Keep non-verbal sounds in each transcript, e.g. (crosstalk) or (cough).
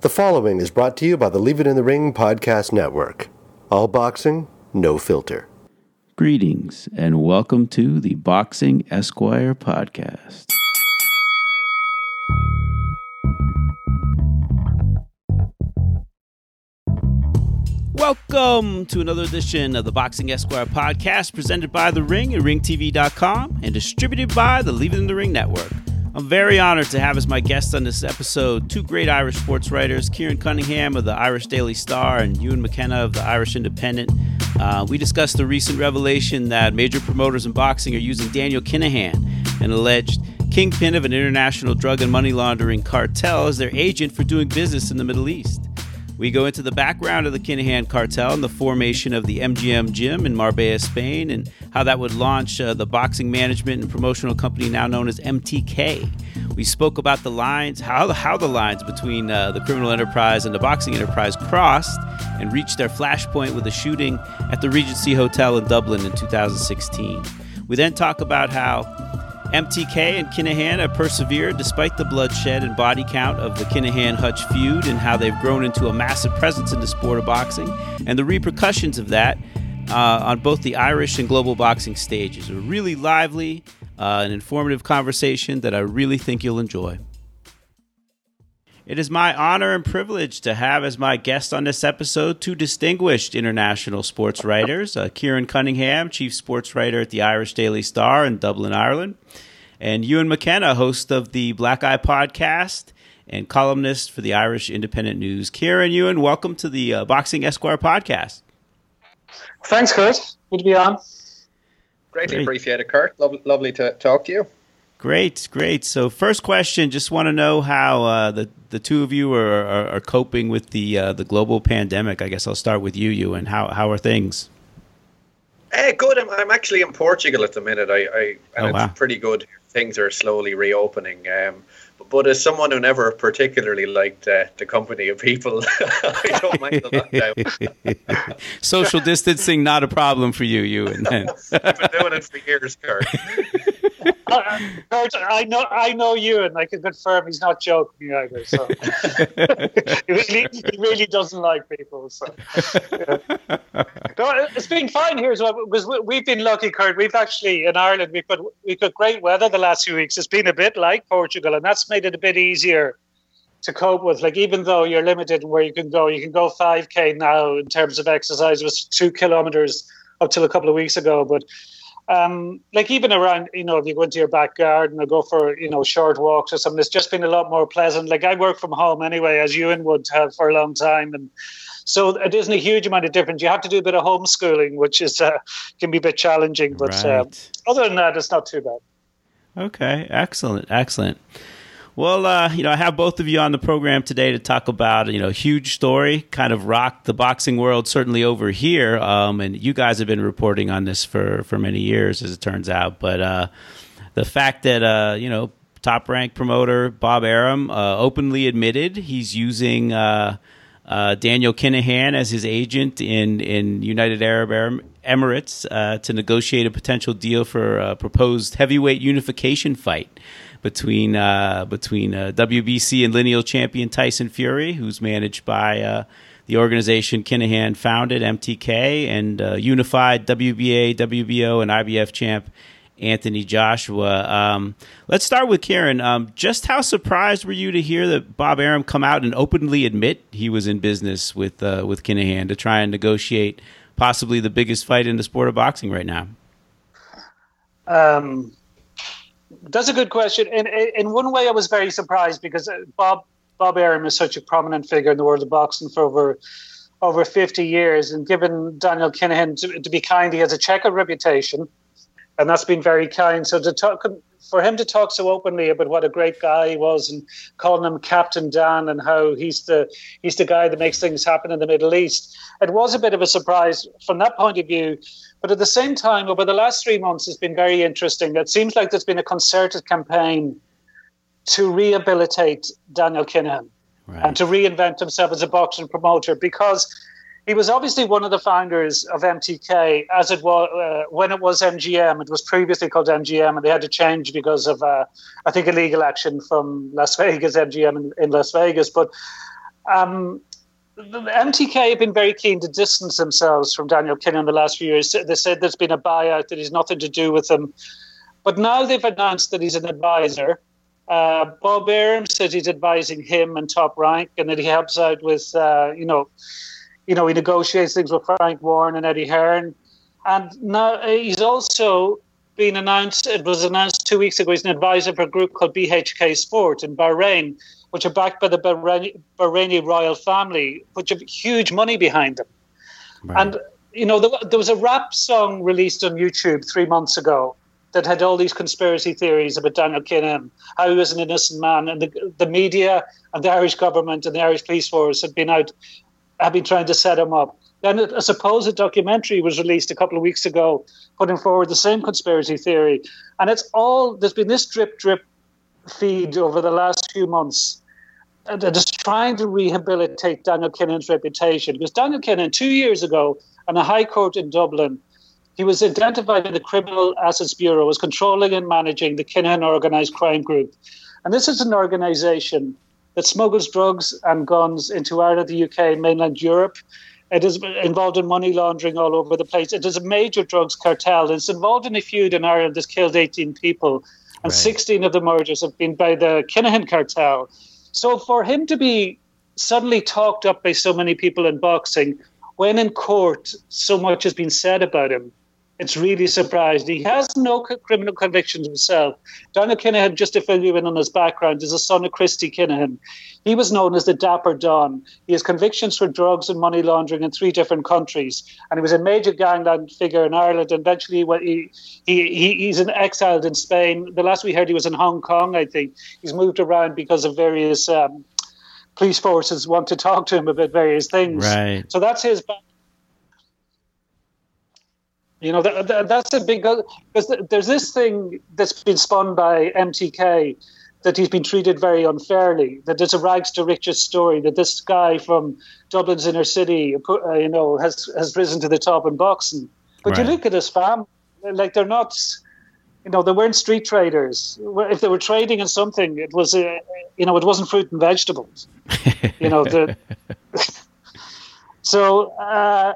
The following is brought to you by the Leave It in the Ring podcast network. All boxing, no filter. Greetings and welcome to the Boxing Esquire podcast. Welcome to another edition of the Boxing Esquire podcast presented by The Ring at ringtv.com and distributed by the Leave It in the Ring network. I'm very honored to have as my guests on this episode two great Irish sports writers, Kieran Cunningham of the Irish Daily Star and Ewan MacKenna of the Irish Independent. Uh, we discussed the recent revelation that major promoters in boxing are using Daniel Kinahan, an alleged kingpin of an international drug and money laundering cartel, as their agent for doing business in the Middle East. We go into the background of the Kinahan cartel and the formation of the MGM Gym in Marbella, Spain, and how that would launch uh, the boxing management and promotional company now known as MTK. We spoke about the lines, how, how the lines between uh, the criminal enterprise and the boxing enterprise crossed and reached their flashpoint with a shooting at the Regency Hotel in Dublin in 2016. We then talk about how MTK and Kinahan have persevered despite the bloodshed and body count of the Kinahan Hutch feud and how they've grown into a massive presence in the sport of boxing and the repercussions of that uh, on both the Irish and global boxing stages. A really lively uh, and informative conversation that I really think you'll enjoy. It is my honor and privilege to have as my guest on this episode two distinguished international sports writers uh, Kieran Cunningham, chief sports writer at the Irish Daily Star in Dublin, Ireland, and Ewan MacKenna, host of the Black Eye podcast and columnist for the Irish Independent News. Kieran, Ewan, welcome to the uh, Boxing Esquire podcast. Thanks, Kurt. Good to be on. Greatly Great. appreciate it, Kurt. Lovely, lovely to talk to you. Great, great. So, first question: just want to know how uh, the the two of you are, are, are coping with the uh, the global pandemic. I guess I'll start with you, you, and how how are things? Hey, good. I'm, I'm actually in Portugal at the minute. I, I and oh, wow. it's pretty good. Things are slowly reopening. Um, but, but, as someone who never particularly liked uh, the company of people, (laughs) I don't mind the lockdown. (laughs) Social distancing not a problem for you, you and then. (laughs) I've been doing it for years, Kurt. I know, I know you, and I can confirm he's not joking either. So he really, he really doesn't like people. So yeah. it's been fine here as well because we've been lucky, Kurt. We've actually in Ireland we've got we've got great weather the last few weeks. It's been a bit like Portugal, and that's made it a bit easier to cope with. Like even though you're limited in where you can go, you can go 5k now in terms of exercise. It was two kilometers up till a couple of weeks ago, but um, like even around, you know, if you go into your back garden or go for, you know, short walks or something, it's just been a lot more pleasant. Like I work from home anyway, as Ewan would have for a long time. And so it isn't a huge amount of difference. You have to do a bit of homeschooling, which is uh, can be a bit challenging. But right. uh, other than that, it's not too bad. Okay, excellent, excellent. Well, uh, you know, I have both of you on the program today to talk about, you know, huge story, kind of rocked the boxing world, certainly over here. Um, and you guys have been reporting on this for, for many years, as it turns out. But uh, the fact that, uh, you know, top ranked promoter Bob Arum uh, openly admitted he's using uh, uh, Daniel Kinahan as his agent in, in United Arab Emirates to negotiate a potential deal for a proposed heavyweight unification fight between uh, between uh, WBC and lineal champion Tyson Fury, who's managed by uh, the organization Kinahan founded, MTK, and uh, unified WBA, WBO, and IBF champ Anthony Joshua. Um, let's start with Kieran. Um, just how surprised were you to hear that Bob Arum come out and openly admit he was in business with uh, with Kinahan to try and negotiate possibly the biggest fight in the sport of boxing right now? Um, that's a good question. In in one way, I was very surprised because uh, Bob Bob Arum is such a prominent figure in the world of boxing for over over 50 years, and given Daniel Kinahan to, to be kind, he has a checkered reputation, and that's been very kind. So to talk for him to talk so openly about what a great guy he was and calling him Captain Dan and how he's the he's the guy that makes things happen in the Middle East, it was a bit of a surprise from that point of view. But at the same time, over the last three months, it's been very interesting. It seems like there's been a concerted campaign to rehabilitate Daniel Kinahan right. and to reinvent himself as a boxing promoter because he was obviously one of the founders of MTK as it was uh, when it was MGM. It was previously called MGM, and they had to change because of uh, I think a legal action from Las Vegas MGM in, in Las Vegas. But Um, MTK have been very keen to distance themselves from Daniel Kinahan in the last few years. They said there's been a buyout, that has nothing to do with them. But now they've announced that he's an advisor. Uh, Bob Arum said he's advising him and Top Rank, and that he helps out with, uh, you know, you know, he negotiates things with Frank Warren and Eddie Hearn. And now uh, he's also been announced, it was announced two weeks ago, he's an advisor for a group called BHK Sport in Bahrain, which are backed by the Bahraini, Bahraini royal family, which have huge money behind them. Right. And, you know, there, there was a rap song released on YouTube three months ago that had all these conspiracy theories about Daniel Kinahan, how he was an innocent man, and the, the media and the Irish government and the Irish police force had been out, have been trying to set him up. Then a supposed documentary was released a couple of weeks ago, putting forward the same conspiracy theory, and it's all there's been this drip drip feed over the last few months that is trying to rehabilitate Daniel Kinahan's reputation. Because Daniel Kinahan two years ago, in a high court in Dublin, he was identified by the Criminal Assets Bureau as controlling and managing the Kinahan Organised Crime Group. And this is an organisation that smuggles drugs and guns into Ireland, the UK, mainland Europe. It is involved in money laundering all over the place. It is a major drugs cartel. It's involved in a feud in Ireland that's killed 18 people, and right. 16 of the murders have been by the Kinahan cartel. So for him to be suddenly talked up by so many people in boxing, when in court so much has been said about him, it's really surprised. He has no criminal convictions himself. Daniel Kinahan, just to fill you in on his background, is a son of Christy Kinahan. He was known as the Dapper Don. He has convictions for drugs and money laundering in three different countries. And he was a major gangland figure in Ireland. And eventually, he, he, he, he's in exiled in Spain. The last we heard, he was in Hong Kong, I think. He's moved around because of various um, police forces want to talk to him about various things. Right. So that's his background you know, that, that, that's a big because there's this thing that's been spun by MTK that he's been treated very unfairly. That there's a rags to riches story that this guy from Dublin's inner city, uh, you know, has has risen to the top in boxing. But right. you look at his family, like they're not, you know, they weren't street traders. If they were trading in something, it was, uh, you know, it wasn't fruit and vegetables. you know, the. (laughs) (laughs) so. Uh,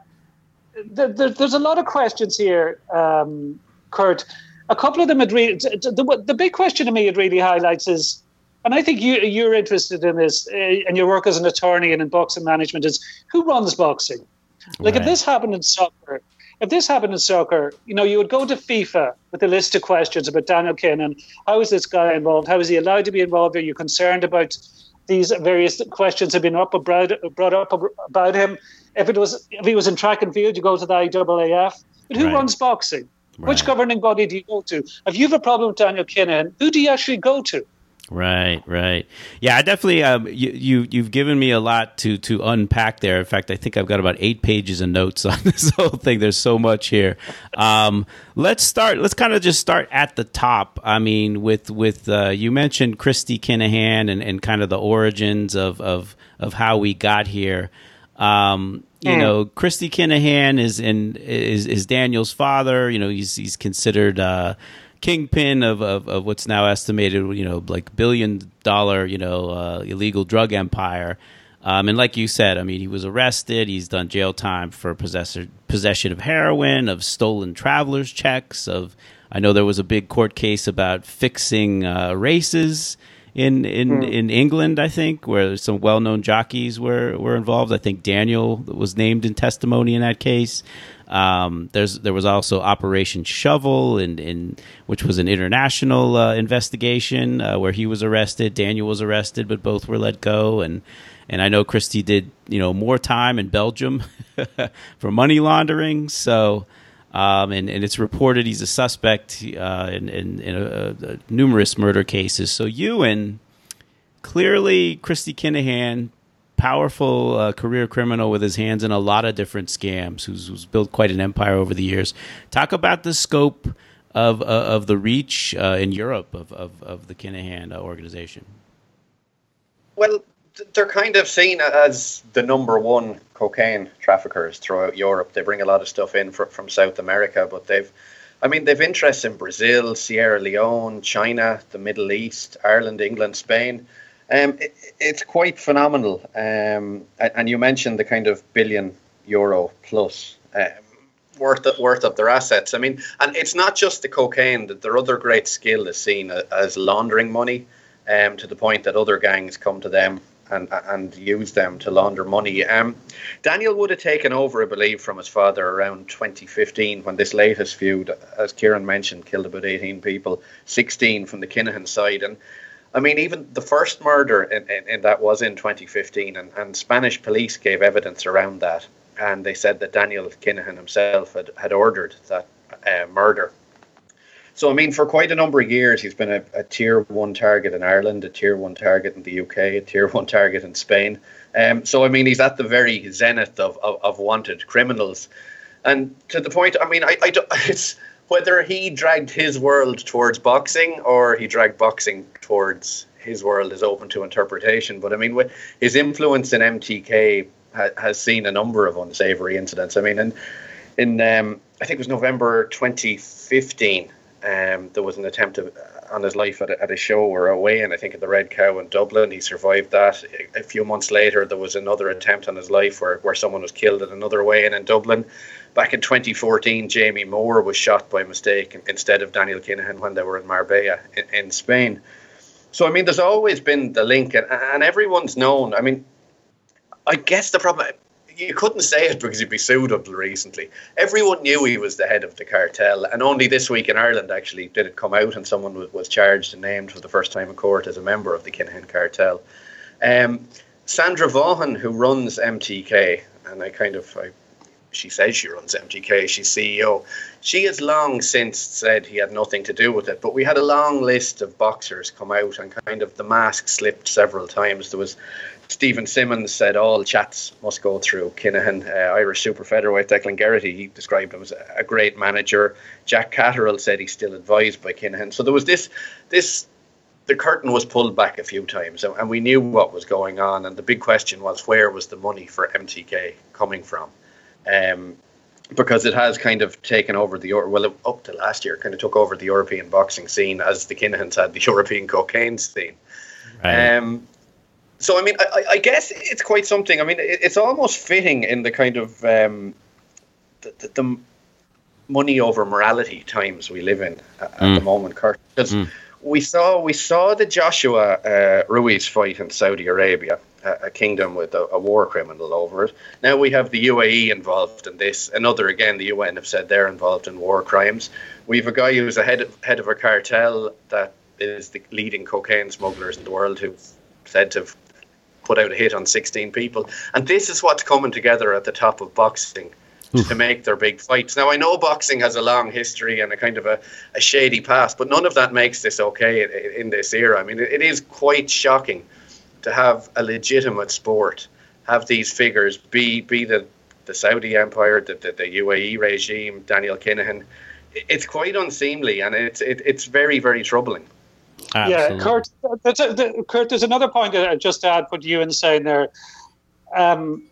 there's a lot of questions here, um, Kurt. A couple of them, it really, the, the big question to me it really highlights is, and I think you, you're interested in this, uh, and your work as an attorney and in boxing management is who runs boxing? Like right. if this happened in soccer, if this happened in soccer, you know, you would go to FIFA with a list of questions about Daniel Kinahan. How is this guy involved? How is he allowed to be involved? Are you concerned about these various questions have been up brought, brought up about him? If it was if he was in track and field, you go to the IAAF. But who right. runs boxing? Right. Which governing body do you go to? If you have a problem with Daniel Kinahan, who do you actually go to? Right, right. Yeah, I definitely. Um, you, you you've given me a lot to to unpack there. In fact, I think I've got about eight pages of notes (laughs) on this whole thing. There's so much here. Um, let's start. Let's kind of just start at the top. I mean, with with uh, you mentioned Christy Kinahan and, and kind of the origins of of of how we got here. Um, you mm. know, Christy Kinahan is in is is Daniel's father. You know, he's he's considered uh, kingpin of, of, of what's now estimated, you know, like billion dollar, you know, uh, illegal drug empire. Um, and like you said, I mean, he was arrested. He's done jail time for possessor, possession of heroin, of stolen travelers' checks. Of I know there was a big court case about fixing uh, races in in mm. in England, I think, where some well known jockeys were were involved. I think Daniel was named in testimony in that case. Um, there's there was also Operation Shovel, in, in which was an international uh, investigation uh, where he was arrested. Daniel was arrested, but both were let go. And and I know Christy did you know more time in Belgium (laughs) for money laundering. So. Um, and, and it's reported he's a suspect uh, in, in, in a, a numerous murder cases. So Ewan, clearly Christy Kinahan, powerful uh, career criminal with his hands in a lot of different scams, who's, who's built quite an empire over the years. Talk about the scope of uh, of the reach uh, in Europe of, of, of the Kinahan uh, organization. Well, they're kind of seen as the number one cocaine traffickers throughout Europe. They bring a lot of stuff in for, from South America, but they've, I mean, they've interests in Brazil, Sierra Leone, China, the Middle East, Ireland, England, Spain. Um, it, it's quite phenomenal. Um, and you mentioned the kind of billion euro plus um, worth of, worth of their assets. I mean, and it's not just the cocaine; that their other great skill is seen as laundering money, um, to the point that other gangs come to them and and use them to launder money. Um, Daniel would have taken over, I believe, from his father around 2015 when this latest feud, as Kieran mentioned, killed about 18 people, 16 from the Kinahan side, and. I mean, even the first murder in, in, in that was in 2015, and, and Spanish police gave evidence around that and they said that Daniel Kinahan himself had, had ordered that uh, murder. So, I mean, for quite a number of years, he's been a, a, tier one target in Ireland, a tier one target in the UK, a tier one target in Spain. Um, so, I mean, he's at the very zenith of, of, of wanted criminals. And to the point, I mean, I, I (laughs) it's whether he dragged his world towards boxing or he dragged boxing towards his world is open to interpretation. But I mean, his influence in MTK ha- has seen a number of unsavory incidents. I mean, in in um, I think it was November 2015, um, there was an attempt of, on his life at a, at a show or away, and I think at the Red Cow in Dublin. He survived that. A, few months later, there was another attempt on his life where, where someone was killed at another way in in Dublin. Back in 2014, Jamie Moore was shot by mistake instead of Daniel Kinahan when they were in Marbella in, in Spain. So I mean, there's always been the link, and, and everyone's known. I mean, I guess the problem you couldn't say it because he'd be sued until recently. Everyone knew he was the head of the cartel, and only this week in Ireland actually did it come out, and someone was, was charged and named for the first time in court as a member of the Kinahan cartel. Um, Sandra Vaughan, who runs MTK, and I kind of I, she says she runs MTK, she's CEO. She has long since said he had nothing to do with it, but we had a long list of boxers come out, and kind of the mask slipped several times. There was Stephen Simmons said all chats must go through Kinahan, uh, Irish super featherweight Declan Geraghty. He described him as a great manager. Jack Catterall said he's still advised by Kinahan. So there was this, this, the curtain was pulled back a few times, and, and we knew what was going on. And the big question was where was the money for MTK coming from? Um, because it has kind of taken over the well up to last year, kind of took over the European boxing scene as the Kinahans had the (laughs) European cocaine scene. Right. Um, so I mean, I, I, guess it's quite something. I mean, it's almost fitting in the kind of um, the, the, the, money over morality times we live in at, mm. the moment, Kurt. Because mm. we saw we saw the Joshua uh, Ruiz fight in Saudi Arabia, a, a kingdom with a, a, war criminal over it. Now we have the UAE involved in this. Another again, the UN have said they're involved in war crimes. We have a guy who's a head of, head of a cartel that is the leading cocaine smugglers in the world who said to have put out a hit on 16 people. And this is what's coming together at the top of boxing Oof. to make their big fights. Now, I know boxing has a long history and a kind of a, a shady past, but none of that makes this okay in, in this era. I mean, it, it is quite shocking to have a legitimate sport, have these figures, be be the, the Saudi Empire, the, the, the UAE regime, Daniel Kinahan. It's quite unseemly and it's it, it's very, very troubling. Absolutely. Yeah, Kurt. There's a, Kurt, there's another point that I just add what you and saying there. Um,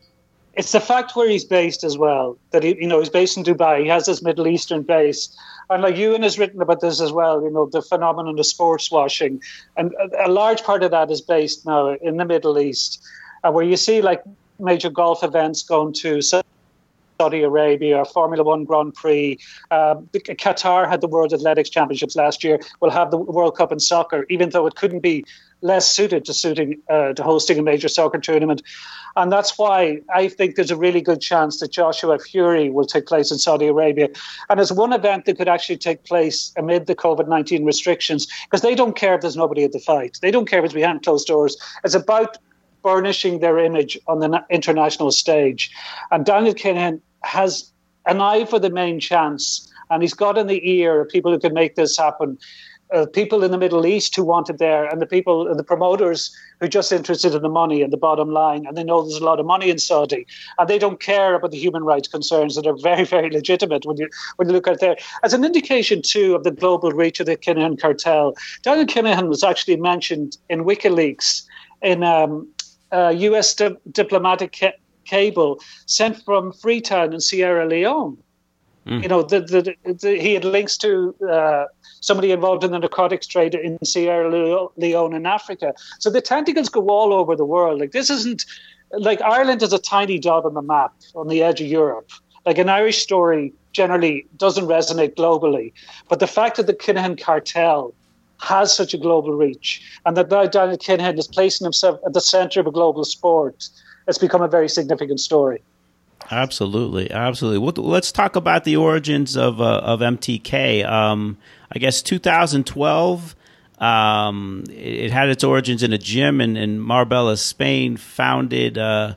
it's the fact where he's based as well. That he, you know, he's based in Dubai. He has this Middle Eastern base, and like Ewan has written about this as well. You know, the phenomenon of sports washing, and a, a large part of that is based now in the Middle East, uh, where you see like major golf events going to Saudi Arabia, Formula One Grand Prix. Uh, Qatar had the World Athletics Championships last year. We'll have the World Cup in soccer, even though it couldn't be less suited to suiting uh, to hosting a major soccer tournament. And that's why I think there's a really good chance that Joshua Fury will take place in Saudi Arabia. And as one event that could actually take place amid the COVID 19 restrictions, because they don't care if there's nobody at the fight. They don't care if it's behind closed doors. It's about burnishing their image on the international stage. And Daniel Kinahan has an eye for the main chance, and he's got in the ear of people who can make this happen. Uh, people in the Middle East who want it there, and the people, the promoters who are just interested in the money and the bottom line, and they know there's a lot of money in Saudi, and they don't care about the human rights concerns that are very, very legitimate when you when you look at there. As an indication too of the global reach of the Kinahan cartel, Daniel Kinahan was actually mentioned in WikiLeaks in um, uh, U.S. Di- diplomatic cable sent from Freetown in Sierra Leone. Mm. You know, the, the, the, he had links to uh, somebody involved in the narcotics trade in Sierra Leone in Africa. So the tentacles go all over the world. Like this isn't like Ireland is a tiny dot on the map on the edge of Europe. Like an Irish story generally doesn't resonate globally, but the fact that the Kinahan cartel has such a global reach and that now Daniel Kinahan is placing himself at the center of a global sport, it's become a very significant story. Absolutely, absolutely. Well, let's talk about the origins of uh, of MTK. Um, I guess 2012. Um, it, had its origins in a gym in, in Marbella, Spain, founded uh,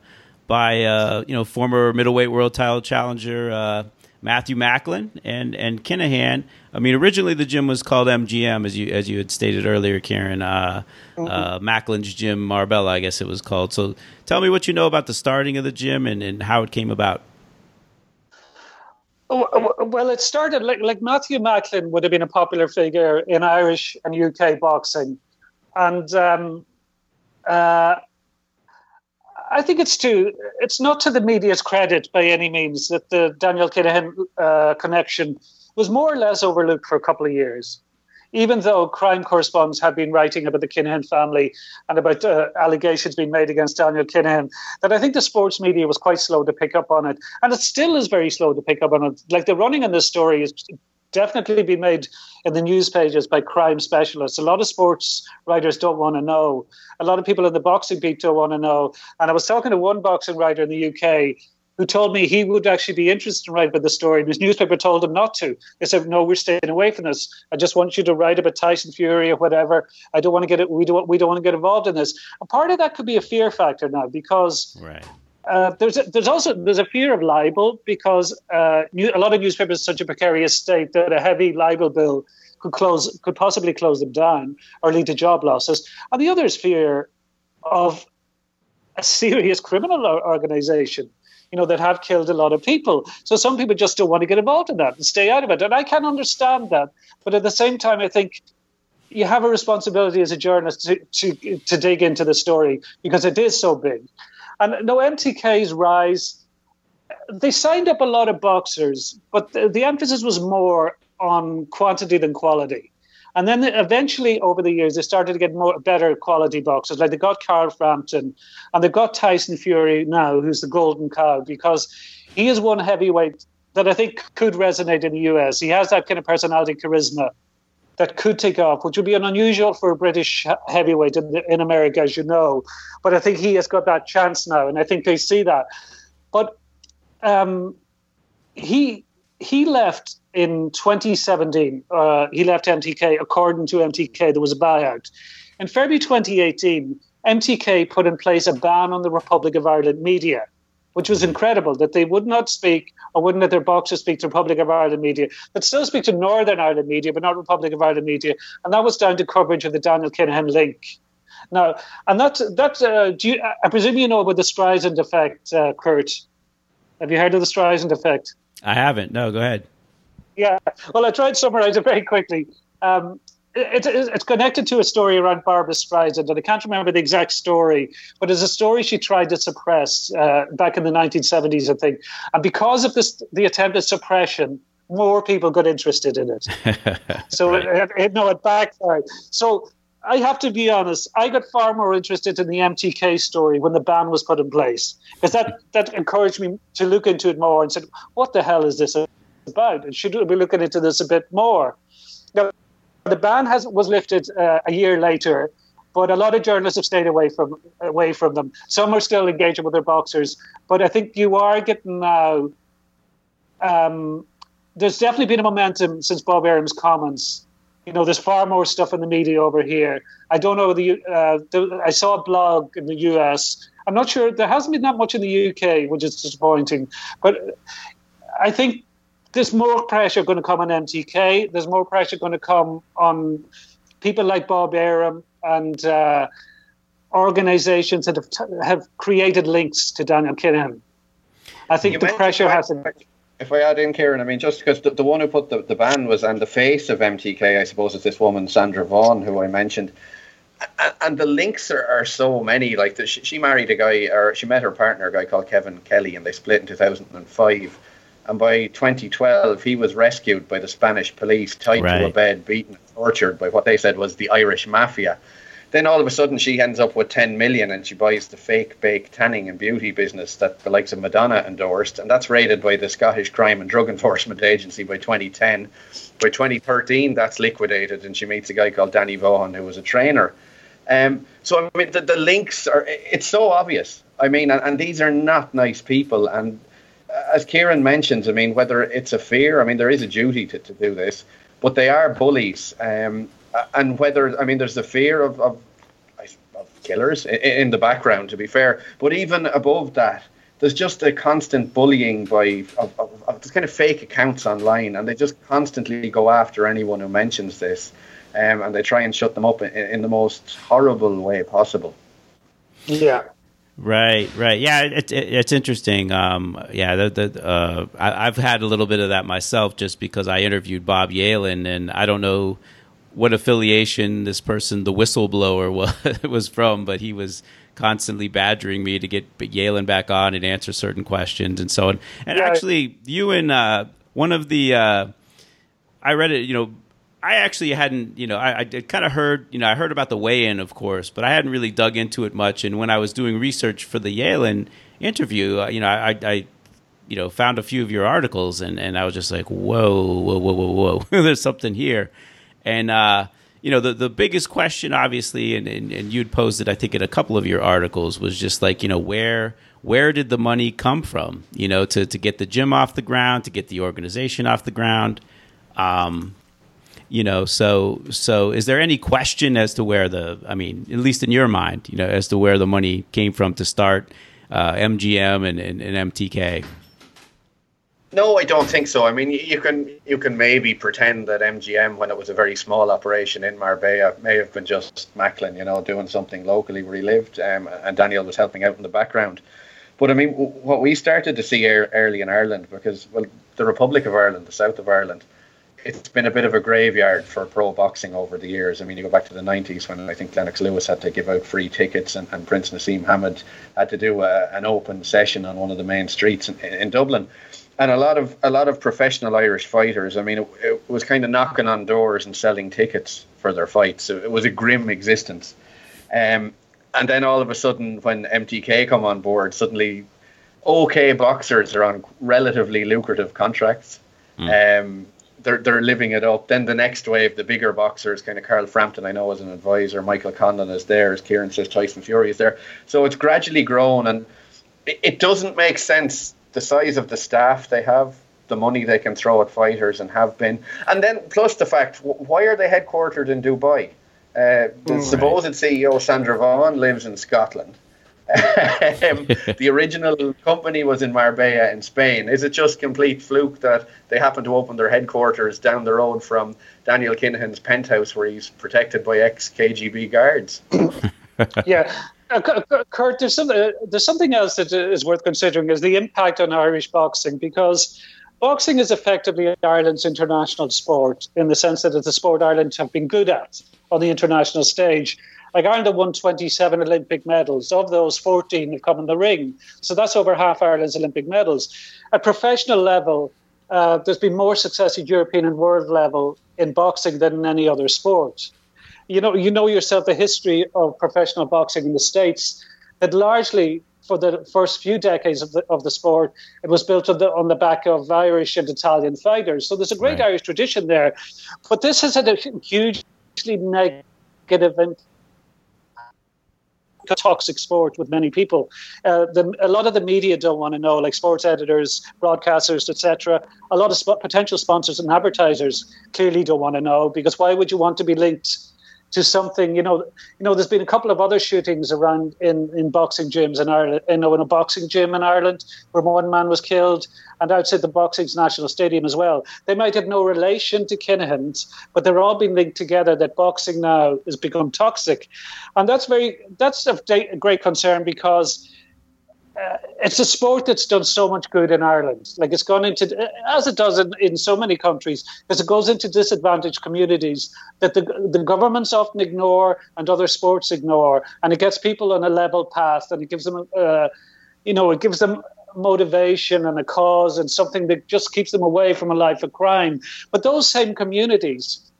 by uh, you know former middleweight world title challenger uh, Matthew Macklin and and Kinahan. I mean, originally the gym was called MGM, as you as you had stated earlier, Kieran. Uh, mm-hmm. uh, Macklin's Gym Marbella, I guess it was called. So, tell me what you know about the starting of the gym and, and how it came about. Oh, well, it started like, like Matthew Macklin would have been a popular figure in Irish and UK boxing, and um, uh, I think it's to it's not to the media's credit by any means that the Daniel Kinahan uh, connection was more or less overlooked for a couple of years. Even though crime correspondents have been writing about the Kinahan family and about uh, allegations being made against Daniel Kinahan, that I think the sports media was quite slow to pick up on it. And it still is very slow to pick up on it. Like the running in this story is definitely be made in the news pages by crime specialists. A lot of sports writers don't want to know. A lot of people in the boxing beat don't want to know. And I was talking to one boxing writer in the UK who told me he would actually be interested in writing about the story. And his newspaper told him not to. They said, "No, we're staying away from this. I just want you to write about Tyson Fury or whatever. I don't want to get it. We don't. We don't want to get involved in this." And part of that could be a fear factor now because right. Uh, there's a, there's also there's a fear of libel because uh, new, a lot of newspapers are such a precarious state that a heavy libel bill could close could possibly close them down or lead to job losses. And the other is fear of a serious criminal organization, you know, that have killed a lot of people. So some people just don't want to get involved in that and stay out of it. And I can understand that, but at the same time, I think you have a responsibility as a journalist to, to, to dig into the story because it is so big. And no, MTK's rise, they signed up a lot of boxers, but the, the emphasis was more on quantity than quality. And then eventually, over the years, they started to get more better quality boxers. Like they got Carl Frampton, and they've got Tyson Fury now, who's the golden cow, because he is one heavyweight that I think could resonate in the US. He has that kind of personality, charisma that could take off, which would be an unusual for a British heavyweight in, in America, as you know. But I think he has got that chance now, and I think they see that. But um, he he left in 2017. Uh, he left MTK. According to MTK, there was a buyout. In February 2018, MTK put in place a ban on the Republic of Ireland media which was incredible that they would not speak or wouldn't let their boxers speak to Republic of Ireland media, but still speak to Northern Ireland media, but not Republic of Ireland media. And that was down to coverage of the Daniel Kinahan link. Now, and that, that uh, you, I presume you know about the Streisand effect, uh, Kurt. Have you heard of the Streisand effect? I haven't. No, go ahead. Yeah. Well, I tried to summarize it very quickly. Um, it, it, it's connected to a story around Barbara Streisand, and I can't remember the exact story, but it's a story she tried to suppress uh, back in the 1970s, I think. And because of this, the attempted suppression, more people got interested in it. (laughs) so right. it, it, no, it backfired. So I have to be honest, I got far more interested in the MTK story when the ban was put in place, because that that encouraged me to look into it more and said, "What the hell is this about? And should we be looking into this a bit more?" The ban has was lifted uh, a year later, but a lot of journalists have stayed away from away from them. Some are still engaging with their boxers, but I think you are getting now. Um, there's definitely been a momentum since Bob Arum's comments. You know, there's far more stuff in the media over here. I don't know the, uh, the I saw a blog in the US. I'm not sure there hasn't been that much in the UK, which is disappointing. But I think there's more pressure going to come on MTK. There's more pressure going to come on people like Bob Arum and uh, organizations that have, t- have created links to Daniel Kinahan. I think you the pressure has. To- If I add in, Kieran, I mean, just because the, the one who put the, the ban was, and the face of MTK, I suppose, is this woman, Sandra Vaughan, who I mentioned. And, and the links are, are so many. Like, the, she, she married a guy, or she met her partner, a guy called Kevin Kelly, and they split in 2005 And by 2012, he was rescued by the Spanish police, tied right. to a bed, beaten, tortured by what they said was the Irish mafia. Then all of a sudden, she ends up with 10 million and she buys the fake bake tanning and beauty business that the likes of Madonna endorsed. And that's raided by the Scottish Crime and Drug Enforcement Agency by 2010. By 2013, that's liquidated, and she meets a guy called Danny Vaughan, who was a trainer. Um, so, I mean, the, the links are, it's so obvious. I mean, and, and these are not nice people. And as Kieran mentions, I mean, whether it's a fear, I mean, there is a duty to, to do this, but they are bullies. Um, and whether, I mean, there's the fear of, of, of killers in, in, the background, to be fair, but even above that, there's just a constant bullying by of, of, of kind of fake accounts online, and they just constantly go after anyone who mentions this, um, and they try and shut them up in, in the most horrible way possible. Yeah, Right, right. Yeah, it, it, it's interesting. Um, yeah, the, the, uh, I, have had a little bit of that myself just because I interviewed Bob Yalen, and I don't know what affiliation this person, the whistleblower, (laughs) was, was from, but he was constantly badgering me to get Yalen back on and answer certain questions and so on. And yeah. actually, you and uh, one of the, uh, I read it, you know, I actually hadn't, you know, I, I kind of heard, you know, I heard about the weigh-in, of course, but I hadn't really dug into it much. And when I was doing research for the Yalen interview, uh, you know, I, I, you know, found a few of your articles, and, and I was just like, whoa, whoa, whoa, whoa, whoa, (laughs) there's something here. And uh, you know, the the biggest question, obviously, and, and and you'd posed it, I think, in a couple of your articles, was just like, you know, where where did the money come from? You know, to to get the gym off the ground, to get the organization off the ground. Um, you know so so is there any question as to where the i mean at least in your mind you know as to where the money came from to start uh, mgm and, and, and mtk no, I don't think so. I mean, you can you can maybe pretend that MGM, when it was a very small operation in Marbella, may have been just Macklin, you know, doing something locally where he lived, um, and Daniel was helping out in the background. But I mean, what we started to see early in Ireland, because well, the Republic of Ireland, the south of Ireland, it's been a bit of a graveyard for pro boxing over the years. I mean, you go back to the 90s when I think Lennox Lewis had to give out free tickets and, and Prince Naseem Hamed had to do a, an open session on one of the main streets in, in, Dublin. And a lot of a lot of professional Irish fighters. I mean, it, it was kind of knocking on doors and selling tickets for their fights. So it was a grim existence. Um, and then all of a sudden, when MTK come on board, suddenly okay boxers are on relatively lucrative contracts. Mm. Um, they're they're living it up. Then the next wave, the bigger boxers, kind of Carl Frampton, I know as an advisor, Michael Conlan is there, as Kieran says, Tyson Fury is there. So it's gradually grown, and it, it doesn't make sense the size of the staff they have, the money they can throw at fighters and have been, and then plus the fact why are they headquartered in Dubai? Uh, the mm, supposed. CEO Sandra Vaughan lives in Scotland. (laughs) um, the original company was in Marbella in Spain. Is it just complete fluke that they happen to open their headquarters down the road from Daniel Kinahan's penthouse where he's protected by ex KGB guards? (laughs) yeah. Uh, Kurt, there's, uh, there's something else that is worth considering is the impact on Irish boxing because boxing is effectively Ireland's international sport in the sense that it's a sport Ireland have been good at on the international stage. Like Ireland won 27 Olympic medals. Of those, 14 have come in the ring. So that's over half Ireland's Olympic medals. At professional level, uh, there's been more success at European and world level in boxing than in any other sport. You know, you know yourself the history of professional boxing in the states. That largely, for the first few decades of the of the sport, it was built on the on the back of Irish and Italian fighters. So there's a great right. Irish tradition there, but this has had a hugely negative toxic sport with many people. Uh, the, a lot of the media don't want to know, like sports editors, broadcasters, etc. A lot of sp- potential sponsors and advertisers clearly don't want to know because why would you want to be linked to something? You know, you know. There's been a couple of other shootings around in, in boxing gyms in Ireland. You know, in a boxing gym in Ireland where one man was killed and outside the Boxing's National Stadium as well. They might have no relation to Kinahan's, but they're all being linked together that boxing now has become toxic. And that's very that's a great concern because uh, it's a sport that's done so much good in Ireland. Like it's gone into, as it does in, in so many countries, because it goes into disadvantaged communities that the, the governments often ignore and other sports ignore. And it gets people on a level path and it gives them, uh, you know, it gives them motivation and a cause and something that just keeps them away from a life of crime. But those same communities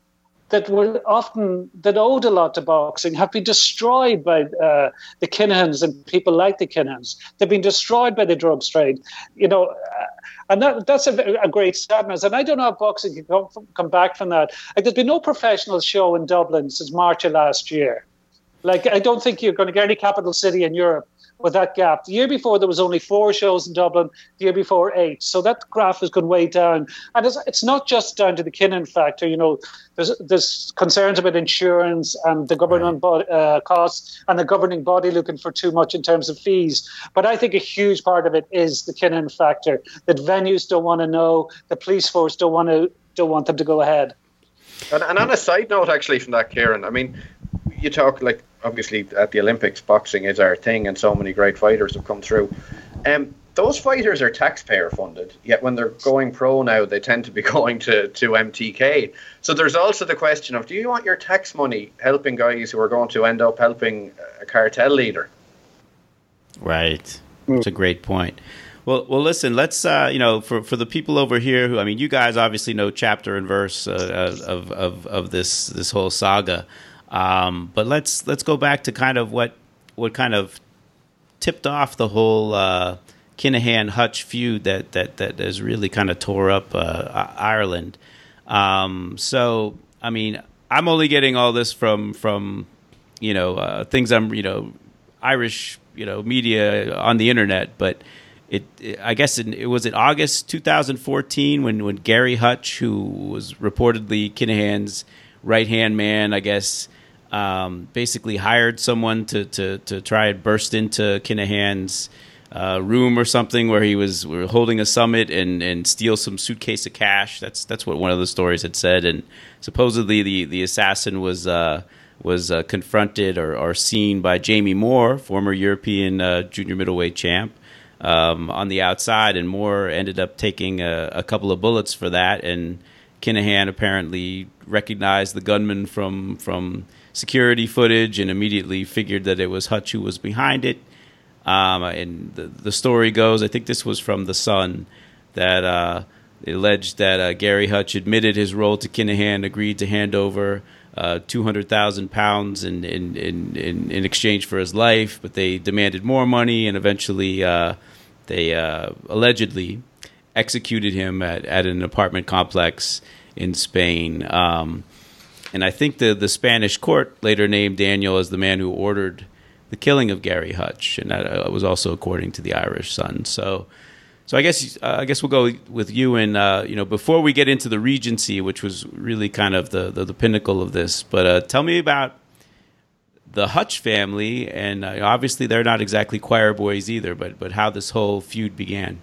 that were often that owed a lot to boxing have been destroyed by uh, the Kinahans and people like the Kinahans. They've been destroyed by the drugs trade. You know, uh, and that, that's a, a, great sadness. And I don't know if boxing can come, come back from that. Like, there's been no professional show in Dublin since March of last year. Like, I don't think you're going to get any capital city in Europe with that gap. The year before, there was only four shows in Dublin. The year before, eight. So that graph has gone way down. And it's, it's not just down to the Kinahan factor. You know, there's, there's concerns about insurance and the government right. uh, costs and the governing body looking for too much in terms of fees. But I think a huge part of it is the Kinahan factor that venues don't want to know, the police force don't want to don't want them to go ahead. And, and on a side note, actually, from that, Kieran, I mean, you talk like obviously at the Olympics, boxing is our thing, and so many great fighters have come through. Um, those fighters are taxpayer funded, yet when they're going pro now, they tend to be (laughs) going to, to MTK. So there's also the question of do you want your tax money helping guys who are going to end up helping a cartel leader? Right. That's a great point. Well, well, listen. Let's, uh, you know, for, for the people over here who, I mean, you guys obviously know chapter and verse uh, of, of of this this whole saga. Um, but let's let's go back to kind of what what kind of tipped off the whole uh, Kinahan Hutch feud that that that has really kind of tore up uh, Ireland. Um, so I mean, I'm only getting all this from from you know uh, things I'm you know Irish you know media on the internet, but. It, I guess it, it was in August 2014 when, when Gary Hutch, who was reportedly Kinahan's right hand man, I guess, um, basically hired someone to, to, to try and burst into Kinahan's uh, room or something where he was holding a summit and, and steal some suitcase of cash. That's that's what one of the stories had said. And supposedly the, the assassin was uh, was uh, confronted or, or seen by Jamie Moore, former European uh, junior middleweight champ. Um, on the outside, and Moore ended up taking a, a couple of bullets for that. And Kinahan apparently recognized the gunman from from security footage and immediately figured that it was Hutch who was behind it. Um, and the, the story goes, I think this was from The Sun, that uh, alleged that uh, Gary Hutch admitted his role to Kinahan, agreed to hand over uh, 200,000 pounds in, in, in, in, exchange for his life, but they demanded more money and eventually uh, they uh, allegedly executed him at, at an apartment complex in Spain. Um, and I think the the Spanish court later named Daniel as the man who ordered the killing of Gary Hutch, and that uh, was also according to the Irish Sun. So, so I guess uh, I guess we'll go with you. And uh, you know, before we get into the Regency, which was really kind of the the, the pinnacle of this, but uh, tell me about the Hutch family, and uh, obviously they're not exactly choir boys either. But but how this whole feud began.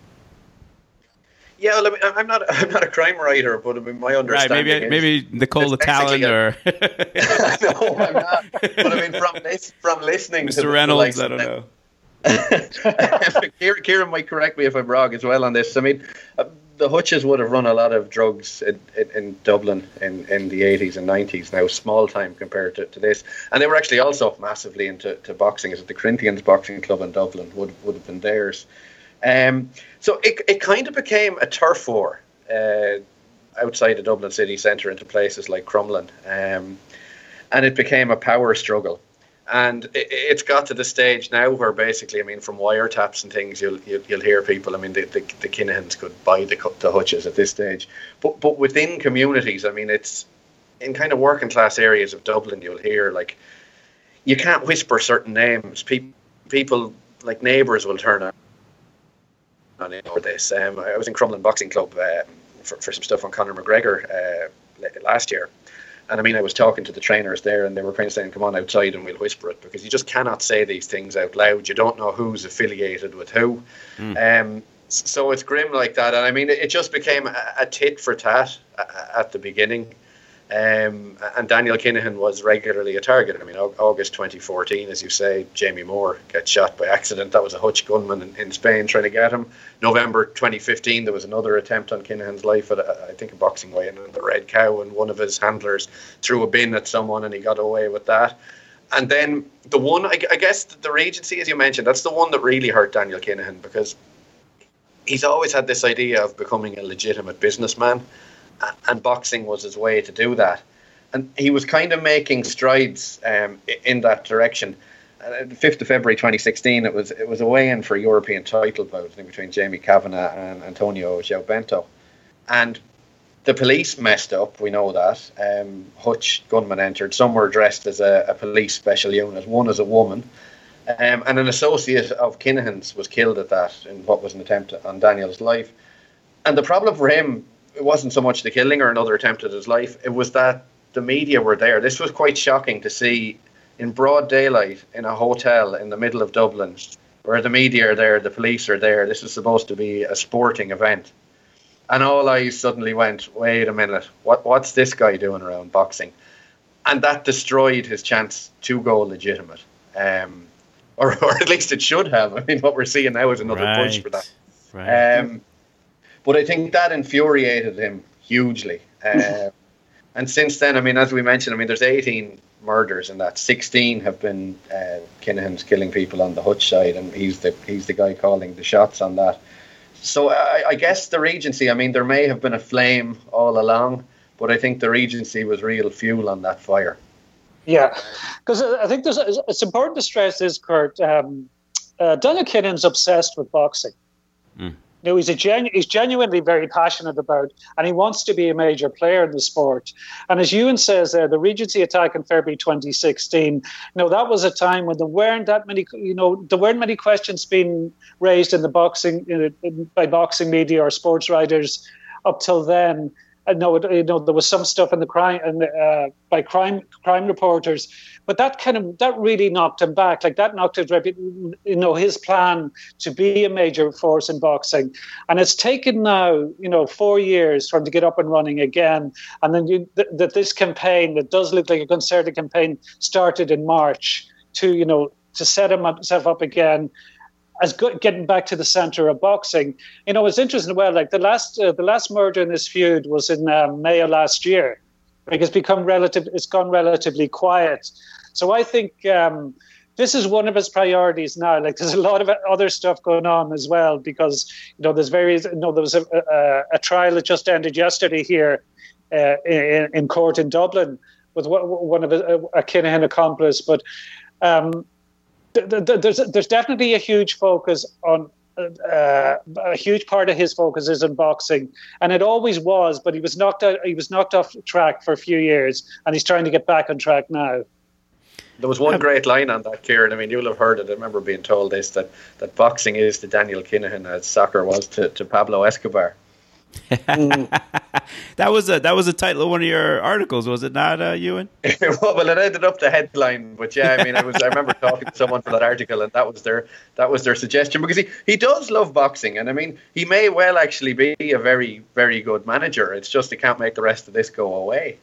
Yeah, well, I mean, I'm not (laughs) I'm not a crime writer, but I mean, my understanding right, maybe is, maybe Nicola Tallant or (laughs) (laughs) no, I'm not. But I mean, from this, from listening, Mr. to Reynolds, I don't know. Kieran, Kieran might correct me if I'm wrong as well on this. I mean, uh, the Hutches would have run a lot of drugs in, in, in, Dublin in, in the 80s and 90s, now small time compared to, to this. And they were actually also massively into to boxing, as the Corinthians Boxing Club in Dublin would, would have been theirs. Um, so it, it kind of became a turf war uh, outside the Dublin city centre into places like Crumlin. Um, and it became a power struggle. And it, has got to the stage now where basically, I mean, from wiretaps and things, you'll you'll, you'll hear people. I mean, the, the, the Kinahans could buy the the Hutches at this stage, but but within communities, I mean, it's in kind of working class areas of Dublin, you'll hear like you can't whisper certain names. People people like neighbours will turn out on over this. Um, I was in Crumlin Boxing Club uh, for, for some stuff on Conor McGregor uh, last year. And I mean, I was talking to the trainers there, and they were kind of saying, "Come on outside, and we'll whisper it," because you just cannot say these things out loud. You don't know who's affiliated with who. Mm. Um, so it's grim like that, and I mean, it just became a, a tit for tat at the beginning. Um, and Daniel Kinahan was regularly a target. I mean, August 2014, as you say, Jamie Moore gets shot by accident. That was a Hutch gunman in, in Spain trying to get him. November 2015, there was another attempt on Kinahan's life at, a, I think, a boxing weigh-in in the Red Cow, and one of his handlers threw a bin at someone, and he got away with that. And then the one, I, I guess, the Regency, as you mentioned, that's the one that really hurt Daniel Kinahan because he's always had this idea of becoming a legitimate businessman, and boxing was his way to do that. And he was kind of making strides um, in that direction. Uh, the fifth of February 2016, it was it was a weigh-in for a European title bout between Jamie Kavanagh and Antonio João Bento, and the police messed up. We know that. Um, Hutch gunmen entered. Some were dressed as a, a police special unit. One as a woman, um, and an associate of Kinahan's was killed at that in what was an attempt on Daniel's life. And the problem for him, it wasn't so much the killing or another attempt at his life, it was that the media were there. This was quite shocking to see in broad daylight in a hotel in the middle of Dublin, where the media are there, the police are there. This was supposed to be a sporting event. And all eyes suddenly went, wait a minute, what, what's this guy doing around boxing? And that destroyed his chance to go legitimate. Um, (laughs) or, or at least it should have. I mean, what we're seeing now is another right. push for that. Right. Um, but I think that infuriated him hugely. Uh, (laughs) and since then, I mean, as we mentioned, I mean, there's 18 murders in that. 16 have been uh, Kinahan's killing people on the Hutch side, and he's the he's the guy calling the shots on that. So I, I guess the Regency. I mean, there may have been a flame all along, but I think the Regency was real fuel on that fire. Yeah, because I think there's, it's important to stress this, Kurt. Um, uh, Daniel Kinahan's obsessed with boxing. Mm. Know, he's a genu- he's genuinely very passionate about, and he wants to be a major player in the sport. And as Ewan says there, the Regency attack in February 2016, you know, that was a time when there weren't that many, you know, there weren't many questions being raised in the boxing in, in, by boxing media or sports writers up till then. I know, you know, there was some stuff in the crime and uh, by crime crime reporters, but that kind of that really knocked him back. Like that knocked his you know his plan to be a major force in boxing, and it's taken now you know four years for him to get up and running again. And then you, th- that this campaign that does look like a concerted campaign started in March to you know to set himself up again as good, getting back to the center of boxing. You know, it's interesting. Well, like the last uh, the last murder in this feud was in um, May of last year. Like it's become relative. It's gone relatively quiet. So I think. Um, this is one of his priorities now. Like there's a lot of other stuff going on as well because you know there's various. You know there was a, a, a trial that just ended yesterday here uh, in, in, court in Dublin with one of a, a Kinahan accomplice. But um, there's there's definitely a huge focus on uh, a huge part of his focus is in boxing, and it always was. But he was knocked out. He was knocked off track for a few years, and he's trying to get back on track now. There was one great line on that, Kieran. I mean, you'll have heard it. I remember being told this that, that boxing is to Daniel Kinahan as soccer was to, to Pablo Escobar. (laughs) that was a that was a title of one of your articles, was it not, uh, Ewan? (laughs) well, it ended up the headline, but yeah, I mean, I was I remember talking to someone for that article, and that was their that was their suggestion because he he does love boxing, and I mean, he may well actually be a very very good manager. It's just he can't make the rest of this go away.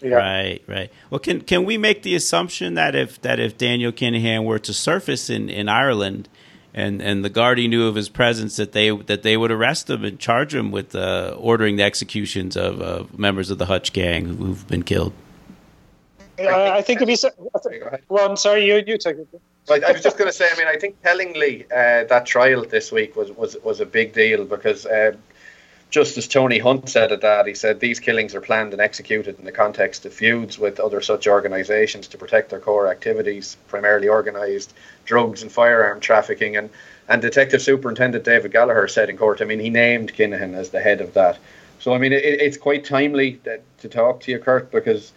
Yeah. Right, right. Well, can can we make the assumption that if that if Daniel Kinahan were to surface in in Ireland? And and the Gardaí knew of his presence that they that they would arrest him and charge him with uh, ordering the executions of uh, members of the Hutch gang who've been killed. Uh, I think if he said, well, I'm sorry, you you take it. I was just going to say, I mean, I think tellingly uh, that trial this week was, was, was a big deal because just as Tony Hunt said at that, he said these killings are planned and executed in the context of feuds with other such organisations to protect their core activities, primarily organised drugs and firearm trafficking. And, and Detective Superintendent David Gallagher said in court, I mean, he named Kinahan as the head of that. So, I mean, it, it's quite timely that, to talk to you, Kurt, because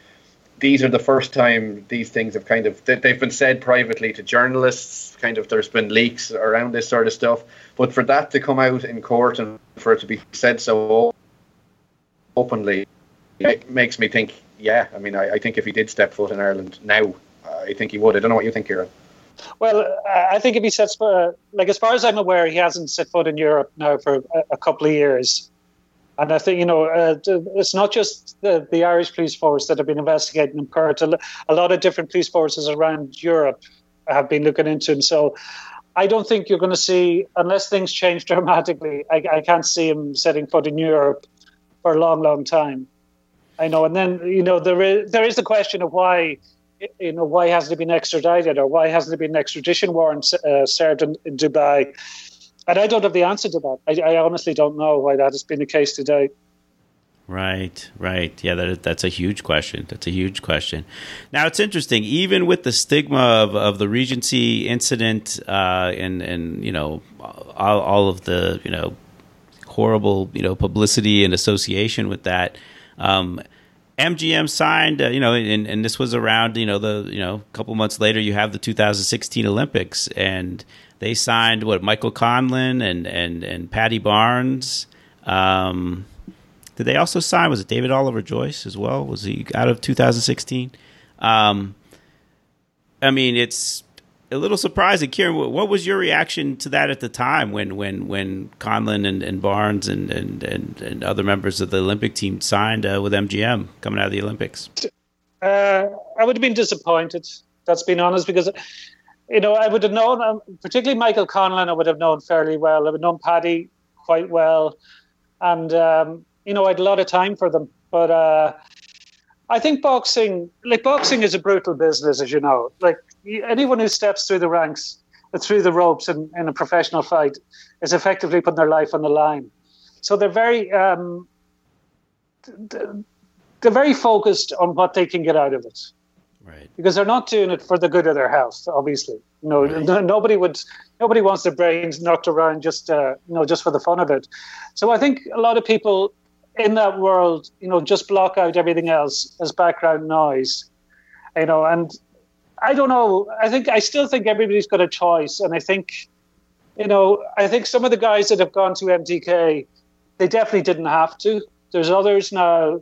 these are the first time these things have kind of they've been said privately to journalists kind of there's been leaks around this sort of stuff but for that to come out in court and for it to be said so openly it makes me think yeah i mean i, I think if he did step foot in ireland now i think he would i don't know what you think Kieran. well, I think if he sets foot, like as far as I'm aware, he hasn't set foot in Europe now for a, couple of years. And I think, you know, uh, it's not just the, the Irish police force that have been investigating him, Kurt. A lot of different police forces around Europe have been looking into him. So I don't think you're going to see, unless things change (laughs) dramatically, I, I can't see him setting foot in Europe for a long, long time. I know. And then, you know, there is, there is the question of why, you know, why hasn't he been extradited or why hasn't there been an extradition warrant uh, served in, in Dubai? and I don't have the answer to that. I, I honestly don't know why that has been the case today. Right, right. Yeah, that that's a huge question. That's a huge question. Now it's interesting, even with the stigma of, of the Regency incident uh, and and you know all, all of the you know horrible you know publicity and association with that. Um, MGM signed, uh, you know, and, and this was around, you know, the, you know, a couple months later, you have the 2016 Olympics, and they signed what Michael Conlan and and and Paddy Barnes. Um, did they also sign? Was it David Oliver Joyce as well? Was he out of 2016? Um, I mean, it's a little surprising. Kieran, what was your reaction to that at the time when when when Conlan and, and Barnes and, and, and, and, other members of the Olympic team signed uh, with MGM coming out of the Olympics? Uh, I would have been disappointed. That's been honest because you know I would have known, um, particularly Michael Conlan, I would have known fairly well. I would have known Paddy quite well, and um, you know, I had a lot of time for them. But uh, I think boxing, like boxing, is a brutal business, as you know. Like anyone who steps through the ranks, through the ropes in, in a professional fight, is effectively putting their life on the line. So they're very, um, they're very focused on what they can get out of it. Right. Because they're not doing it for the good of their health, obviously. You know, right. nobody would, nobody wants their brains knocked around just, uh, you know, just for the fun of it. So I think a lot of people in that world, you know, just block out everything else as background noise, you know. And I don't know. I think I still think everybody's got a choice, and I think, you know, I think some of the guys that have gone to MTK, they definitely didn't have to. There's others now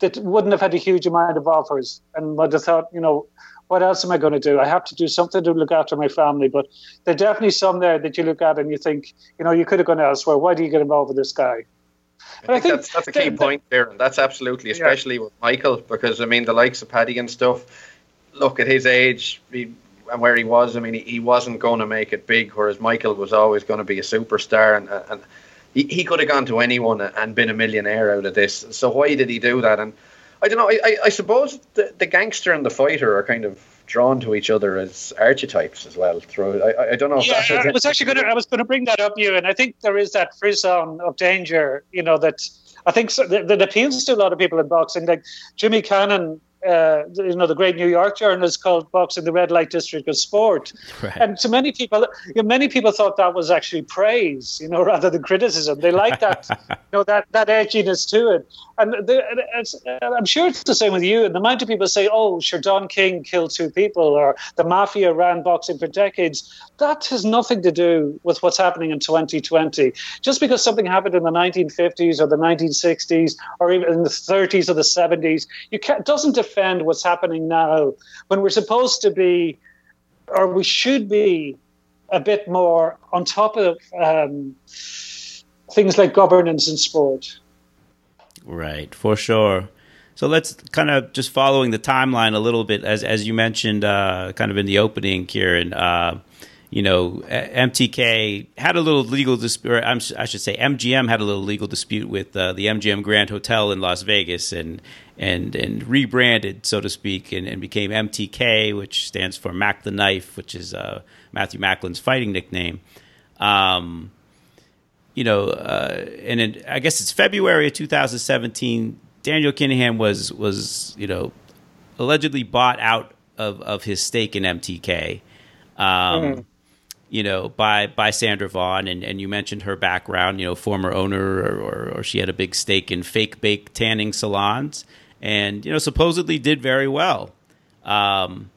that wouldn't have had a huge amount of offers and would have thought, you know, what else am I going to do? I have to do something to look after my family. But there are definitely some there that you look at and you think, you know, you could have gone elsewhere. Why do you get involved with this guy? I think, I think that's that's a key the, point there, and that's absolutely, especially yeah. with Michael, because I mean the likes of Paddy and stuff. Look at his age he, and where he was. I mean, he, he wasn't going to make it big, whereas Michael was always going to be a superstar, and and he, he could have gone to anyone and been a millionaire out of this. So why did he do that? And I don't know. I, I, I suppose the, the gangster and the fighter are kind of drawn to each other as archetypes as well. Through I, I don't know. yeah, I was actually going to I was going to bring that up you, and I think there is that frisson of danger. You know that I think so, that, that appeals to a lot of people in boxing. Like Jimmy Cannon uh, you know, the great New York journalist called boxing the red light district of sport. Right. And to many people, you know, many people thought that was actually praise, you know, (laughs) rather than criticism. They like that, (laughs) you know, that, that edginess to it. And the, I'm sure it's the same with you. And the amount of people say, oh, sure, Don King killed two people or the mafia ran boxing for decades. That has nothing to do with what's happening in 2020. Just because something happened in the 1950s or the 1960s or even in the 30s or the 70s, you can't, doesn't defend what's happening now when we're supposed to be, or we should be, a bit more on top of um, things like governance in sport. Right, for sure. So let's kind of just following the timeline a little bit, as as you mentioned, uh, kind of in the opening, Kieran. Uh, you know, MTK had a little legal dispute. I should say, MGM had a little legal dispute with uh, the MGM Grand Hotel in Las Vegas, and and and rebranded, so to speak, and, and became MTK, which stands for Mac the Knife, which is uh, Matthew Macklin's fighting nickname. Um, you know, uh, and in, I guess it's February of 2017. Daniel Kinahan was was you know allegedly bought out of, of his stake in MTK. Um, mm you know, by by Sandra Bond, and, and you mentioned her background, you know, former owner, or, or, or, she had a big stake in fake bake tanning salons, and you know, supposedly did very well. Um,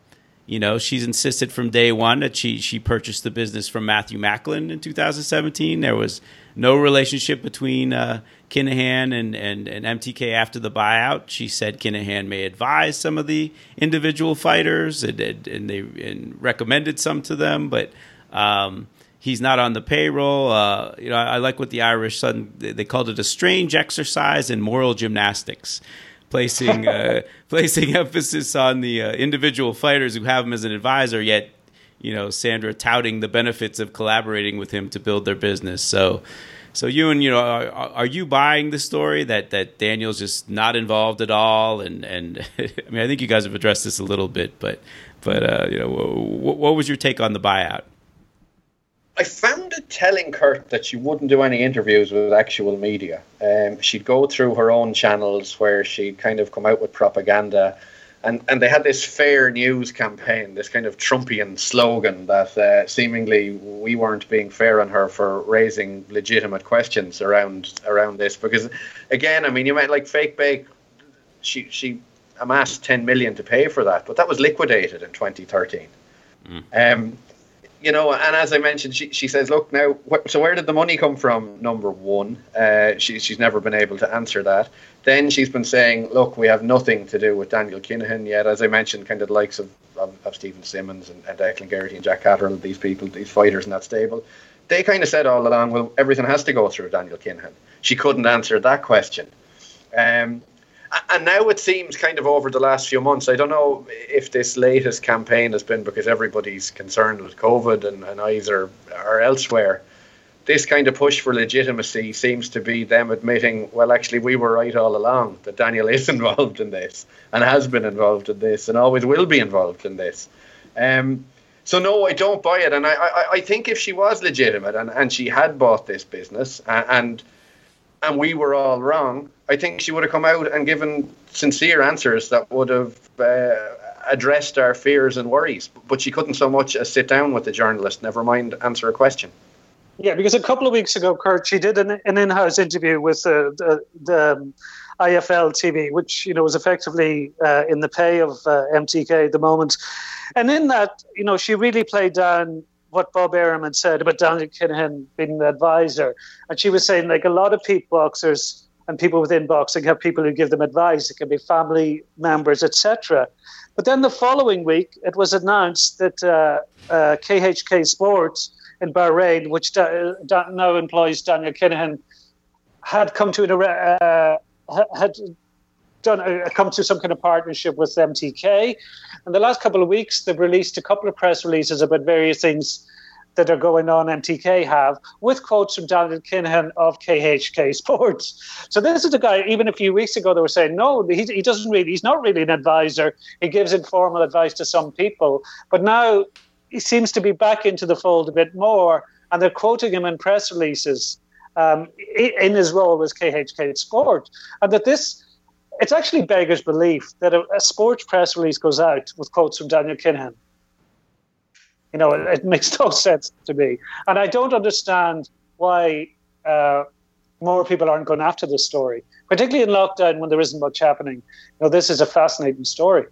you know, she's insisted from day one that she she purchased the business from Matthew Macklin in 2017. There was no relationship between uh, Kinahan and, and, and MTK after the buyout. She said Kinahan may advise some of the individual fighters and, and they and recommended some to them, but um, he's not on the payroll. Uh, you know, I, I, like what the Irish Sun they called it a strange exercise in moral gymnastics placing uh, (laughs) placing emphasis on the uh, individual fighters who have him as an advisor. Yet, you know, Sandra touting the benefits of collaborating with him to build their business. So, so you and you know, are, are you buying the story that that Daniel's just not involved at all? And and (laughs) I mean, I think you guys have addressed this a little bit, but but uh, you know, what, what was your take on the buyout? I found it telling Kurt that she wouldn't do any interviews with actual media. Um, she'd go through her own channels where she'd kind of come out with propaganda. And, and they had this fair news campaign, this kind of Trumpian slogan that uh, seemingly we weren't being fair on her for raising legitimate questions around around this. Because again, I mean, you might like fake bake. She she amassed 10 million to pay for that, but that was liquidated in 2013. Mm. Um, you know, and as I mentioned, she, she says, look, now, wh- so where did the money come from? Number one, uh, she, she's never been able to answer that. Then she's been saying, look, we have nothing to do with Daniel Kinahan yet. As I mentioned, kind of the likes of, of, of Stephen Simmons and, and Declan Geraghty and Jack Catterall, these people, these fighters in that stable, they kind of said all along, well, everything has to go through Daniel Kinahan. She couldn't answer that question. Um, and now it seems kind of over the last few months. I don't know if this latest campaign has been because everybody's concerned with COVID and, and eyes are, are elsewhere. This kind of push for legitimacy seems to be them admitting, well, actually, we were right all along that Daniel is (laughs) involved in this and has been involved in this and always will be involved in this. Um, so no, I don't buy it, and I, I, I think if she was legitimate and, and she had bought this business and, and and we were all wrong, I think she would have come out and given sincere answers that would have uh, addressed our fears and worries. But she couldn't so much as sit down with the journalist, never mind answer a question. Yeah, because a couple of weeks ago, Kurt, she did an, an in-house interview with the, the um, IFL TV, which you know was effectively uh, in the pay of uh, MTK at the moment. And in that, you know, she really played down what Bob had said about Daniel Kinahan being the advisor. And she was saying, like, a lot of peak boxers and people within boxing have people who give them advice. It can be family members, etc. But then the following week, it was announced that uh, uh, KHK Sports in Bahrain, which da- da- now employs Daniel Kinahan, had come to an uh, had done uh, come to some kind of partnership with MTK. In the last couple of weeks, they've released a couple of press releases about various things that are going on MTK have, with quotes from Daniel Kinahan of KHK Sports. So this is a guy, even a few weeks ago, they were saying, no, he, he doesn't really, he's not really an advisor. He gives informal advice to some people. But now he seems to be back into the fold a bit more, and they're quoting him in press releases um, in his role as KHK Sport. And that this it's actually beggars belief that a, a, sports press release goes out with quotes from Daniel Kinahan. You know, it, it, (laughs) makes no sense to me, and I don't understand why uh, more people aren't going after this story, particularly in lockdown when there isn't much happening. You know, this is a fascinating story.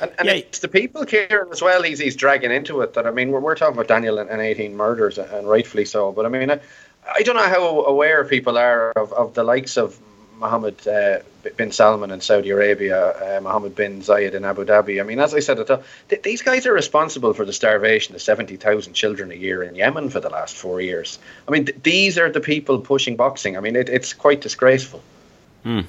And, and yeah. it's the people, Kieran, as well. He's, he's dragging into it. That I mean, we're, we're talking about Daniel and, and 18 murders, and rightfully so. But I mean, I, I don't know how aware people are of, of the likes of Mohammed uh, bin Salman in Saudi Arabia, uh, Mohammed bin Zayed in Abu Dhabi. I mean, as I said, th- these guys are responsible for the starvation of 70,000 children a year in Yemen for the last four years. I mean, th- these are the people pushing boxing. I mean, it, it's quite disgraceful. Hmm.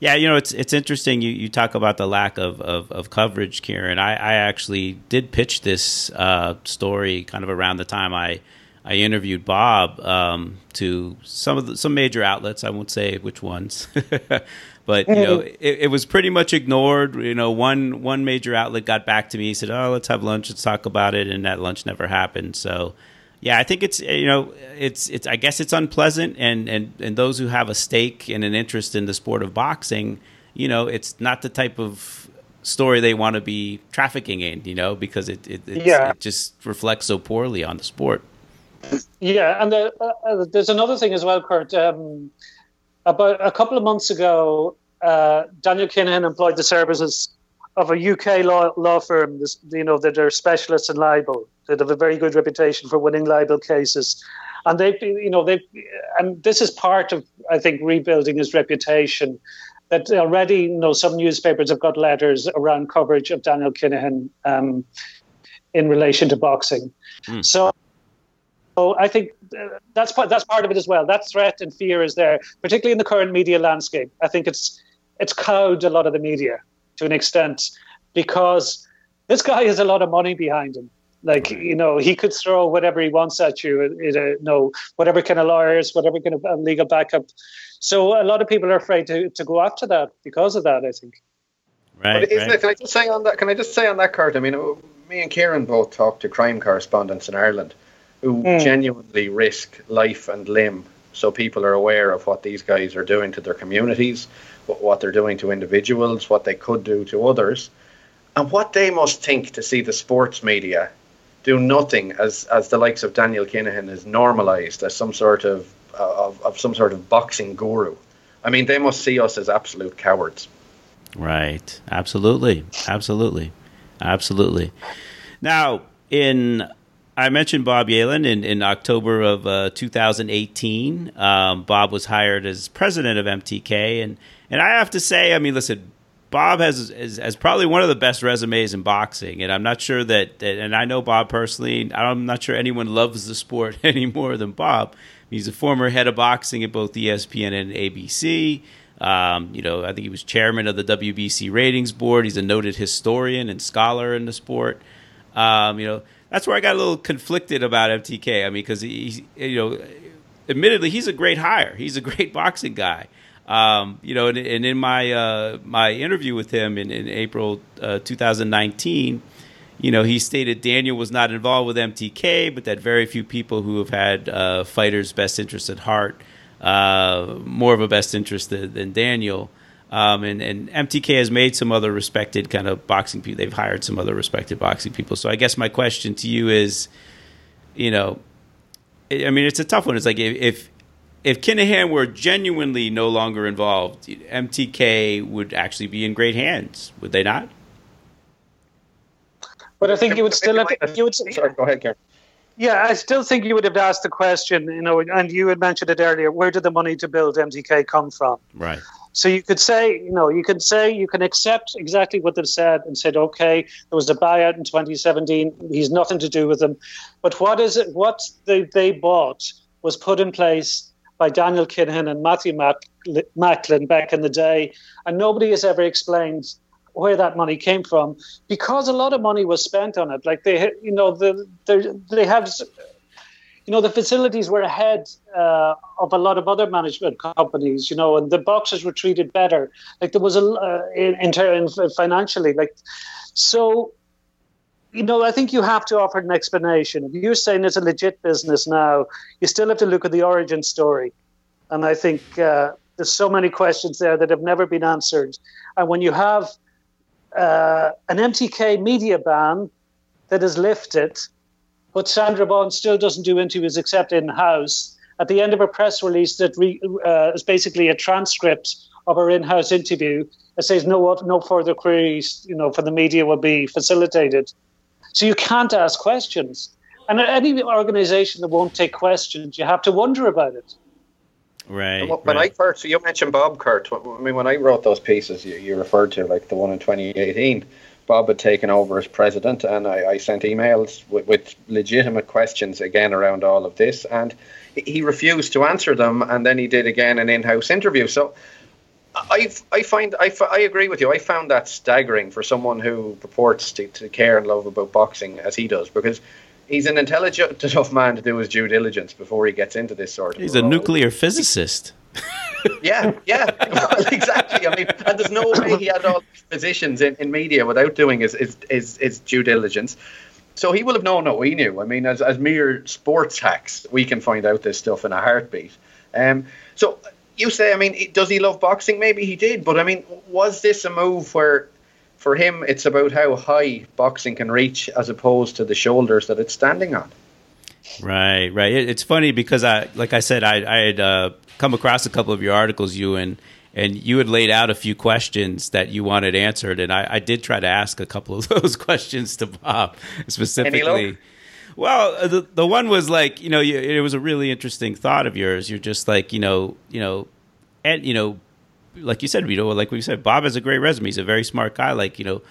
Yeah, you know, it's it's interesting. You, you talk about the lack of, of, of coverage, Kieran. I, I actually did pitch this uh, story kind of around the time I – I interviewed Bob um, to some of the, some major outlets. I won't say which ones, (laughs) but you know, (laughs) it, it, was pretty much ignored. You know, one one major outlet got back to me. He said, "Oh, let's have lunch. Let's talk about it," and that lunch never happened. So, yeah, I think it's you know, it's it's. I guess it's unpleasant, and and and those who have a stake and an interest in the sport of boxing, you know, it's not the type of story they want to be trafficking in. You know, because it it, yeah. it just reflects so poorly on the sport. Yeah, and the, uh, uh, there's another thing as well, Kurt. Um, about a couple of months ago, uh, Daniel Kinahan employed the services of a UK law, law firm, this, you know, that are specialists in libel, that have a very good reputation for winning libel cases. And they, you know, they, and this is part of, I think, rebuilding his reputation. That already, you know, some newspapers have got letters around coverage of Daniel Kinahan um, in relation to boxing. Mm. So so I think uh, that's part, that's part of it as well. That threat and fear is there, particularly in the current media landscape. I think it's it's cowed a lot of the media to an extent because this guy has a lot of money behind him. Like you know, he could throw whatever he wants at you. you know, whatever kind of lawyers, whatever kind of uh, legal backup. So a lot of people are afraid to, to go after that because of that. I think. Right, but isn't right. it? Can I just say on that? Can I just say on that, Kurt? I mean, me and Kieran both talked to crime correspondents in Ireland, who mm. genuinely risk life and limb so people are aware of what these guys are doing to their communities, what, what they're doing to individuals, what they could do to others, and what they must think to see the sports media do nothing as, as the likes of Daniel Kinahan is normalized as some sort of, of, of some sort of boxing guru. I mean, they must see us as absolute cowards. Right. Absolutely. Absolutely. Absolutely. Now, in I mentioned Bob Yalen in, in October of uh, 2018. Um, Bob was hired as president of MTK, and and I have to say, I mean, listen, Bob has, has, has probably one of the best resumes in boxing, and I'm not sure that, that, and I know Bob personally. I'm not sure anyone loves the sport (laughs) any more than Bob. He's a former head of boxing at both ESPN and ABC. Um, you know, I think he was chairman of the WBC ratings board. He's a noted historian and scholar in the sport. Um, you know, that's where I got a little conflicted about MTK. I mean, because he, you know, admittedly, he's a great hire. He's a great (laughs) boxing guy. Um, you know, and, and in my uh, my interview with him in, in April uh, 2019, you know, he stated Daniel was not involved with MTK, but that very few people who have had uh, fighters' best interest at heart, uh, more of a best interest than, than Daniel. Um, and, and MTK has made some other respected kind of boxing people. They've hired some other respected boxing people. So I guess my question to you is, you know, I mean, it's a tough one. It's like if if Kinahan were genuinely no longer involved, MTK would actually be in great hands, would they not? But I think you would still have. You would. Sorry, go ahead, Kieran. Yeah, I still think you would have asked the question, you know, and you had mentioned it earlier. Where did the money to build MTK come from? Right. So you could say, you know, you can say you can accept exactly what they've said and said, okay, there was a buyout in 2017. He's nothing to do with them. But what is it? What they, they bought was put in place by Daniel Kinahan and Matthew Macklin back in the day, and nobody has ever explained where that money came from because a lot of money was spent on it. Like they, you know, the, they have you know, the facilities were ahead uh, of a lot of other management companies, you know, and the boxes were treated better. Like there was a, uh, in, in, in financially, like, so, you know, I think you have to offer an explanation. If you're saying it's a legit business now, you still have to look at the origin story. And I think uh, there's so many questions there that have never been answered. And when you have uh, an MTK media ban that is lifted, but Sandra Bond still doesn't do interviews except in house. At the end of a press release that re, uh, is basically a transcript of her in-house interview, it says no no further queries, you know, for the media will be facilitated. So you can't ask questions. And any organization that won't take questions, you have to wonder about it. Right. When right. I first, you mentioned Bob Kurt. I mean, when I wrote those pieces you, you referred to, like the one in 2018, Bob had taken over as president, and I, I sent emails with, with, legitimate questions again around all of this, and he refused to answer them, and then he did again an in-house interview. So I, I find I, I agree with you. I found that staggering for someone who purports to, to care and love about boxing as he does, because he's an intelligent (laughs) enough man to do his due diligence before he gets into this sort of. He's a nuclear physicist (laughs) yeah, yeah, (laughs) exactly. I mean, and there's no way he had all these positions in, in media without doing his, his, his, his due diligence. So he will have known what we knew. I mean, as, as mere sports hacks, we can find out this stuff in a heartbeat. Um, so you say, I mean, does he love boxing? Maybe he did, but I mean, was this a move where, for him, it's about how high boxing can reach as opposed to the shoulders that it's standing on? Right, right. it's funny because I, like I said, I, I had uh, come across a couple of your articles, you and and you had laid out a few questions that you wanted answered, and I, I did try to ask a couple of (laughs) those questions to Bob specifically. Well, the the one was like you know you, it was a really interesting thought of yours. You're just like you know you know, and you know, like you said, you know, like we said, Bob has a great resume. He's a very smart guy. Like you know,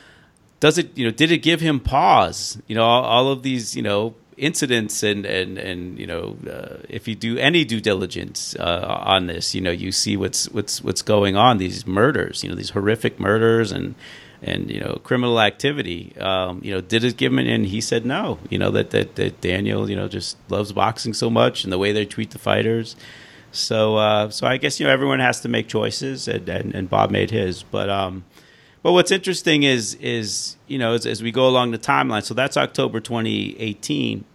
does it you know did it give him pause? You know, all, all of these you know incidents and and and you know uh, if you do any due diligence uh, on this you know you see what's what's what's going on these murders you know these horrific murders and and you know criminal activity. Um, you know did it give him and he said no. You know that, that that Daniel you know just loves boxing so much and the way they treat the fighters. So uh, so I guess you know everyone has to make choices and and, and Bob made his. But um but what's interesting is is you know as, as we go along the timeline so that's October 2018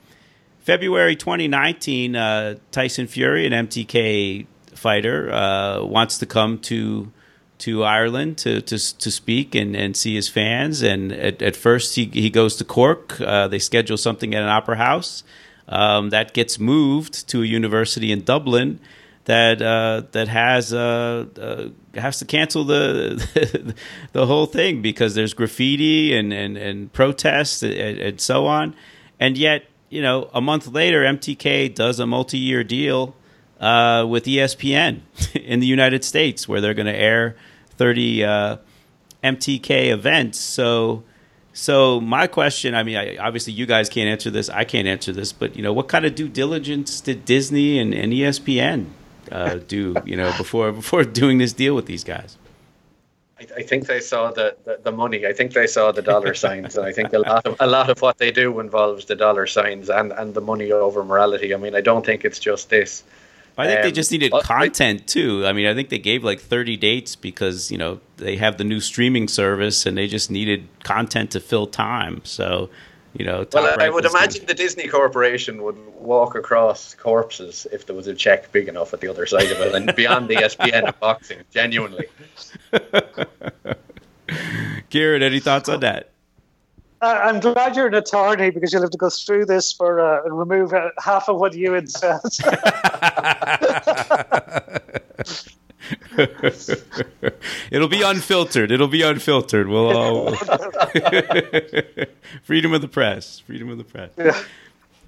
February 2019, uh, Tyson Fury, an MTK fighter, uh, wants to come to to Ireland to to, to speak and, and see his fans. And at, at first, he, he goes to Cork. Uh, they schedule something at an opera house. Um, that gets moved to a university in Dublin that uh, that has uh, uh, has to cancel the (laughs) the whole thing because there's graffiti and and, and protests and, and, so on. And yet, you know, a month later, MTK does a multi-year deal uh, with ESPN (laughs) in the United States where they're going to air 30 uh, MTK events. So so my question, I mean, I, obviously you guys can't answer this. I can't answer this, but you know, what kind of due diligence did Disney and, and ESPN uh, do? You know, before before doing this deal with these guys. I, I think they saw the, the, the, money. I think they saw the dollar (laughs) signs, and I think a lot of a lot of what they do involves the dollar signs and, and the money over morality. I mean, I don't think it's just this. I think um, they just needed content too. I mean, I think they gave like 30 dates because, you know, they have the new streaming service and they just needed content to fill time. So, you know, well, I would imagine good. the Disney Corporation would walk across corpses if there was a check big enough at the other side of it and beyond the ESPN of boxing, genuinely. (laughs) Kieran, any thoughts on that? I'm glad you're an attorney because you'll have to go through this for uh, and remove uh, half of what Ewan said. (laughs) (laughs) (laughs) It'll be unfiltered. It'll be unfiltered. We'll all (laughs) freedom of the press. Freedom of the press. Yeah.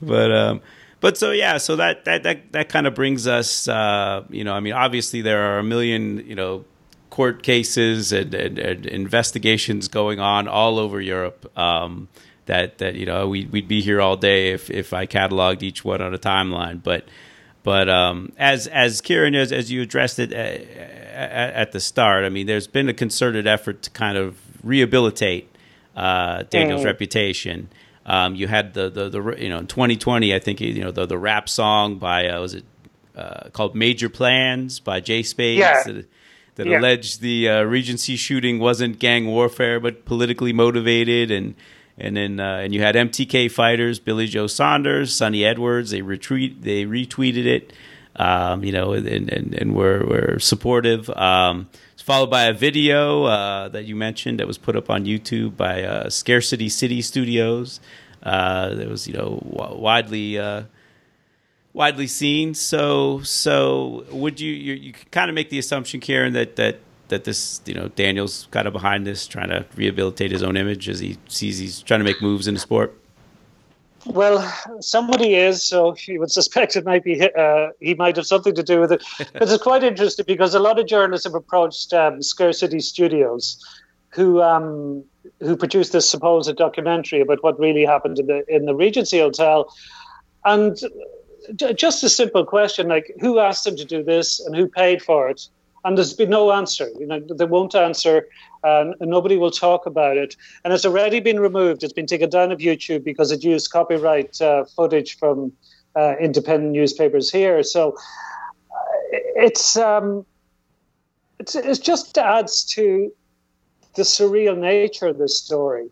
But um, but so yeah, so that that that that kind of brings us. Uh, you know, I mean, obviously there are a million. You know court cases and, and, and investigations going on all over Europe. Um, that that you know we, we'd be here all day if if I cataloged each one on a timeline. But but um, as as Kieran as, as you addressed it at, uh, at, the start, I mean, there's been a concerted effort to kind of rehabilitate uh, Daniel's mm. reputation. Um, you had the, the the you know in 2020, I think you know the the rap song by uh, was it uh, called Major Plans by J Spades. Yeah that yeah. alleged the uh, Regency shooting wasn't gang warfare but politically motivated, and and then uh, and you had MTK fighters, Billy Joe Saunders, Sunny Edwards. They retweet they retweeted it, um, you know, and and, and were were supportive. Um, it's followed by a video uh, that you mentioned that was put up on YouTube by uh, Scarcity City Studios. Uh, that was you know widely uh, widely seen. So, so would you you, you kind of make the assumption, Kieran, that that that this you know Daniel's kind of behind this, trying to rehabilitate his own image as he sees he's trying to make moves in the sport. Well, somebody is, so you would suspect it might be uh, he might have something to do with it. (laughs) but it's quite interesting because a lot of journalists have approached um, Scarcity Studios, who um, who produced this supposed documentary about what really happened in the in the Regency Hotel, and just a simple question like who asked them to do this and who paid for it and there's been no answer you know they won't answer and nobody will talk about it. And it's already been removed. It's been taken down of youtube because it used copyright uh, footage from uh, independent newspapers here. So uh, it's um it's, it just adds to the surreal nature of this story.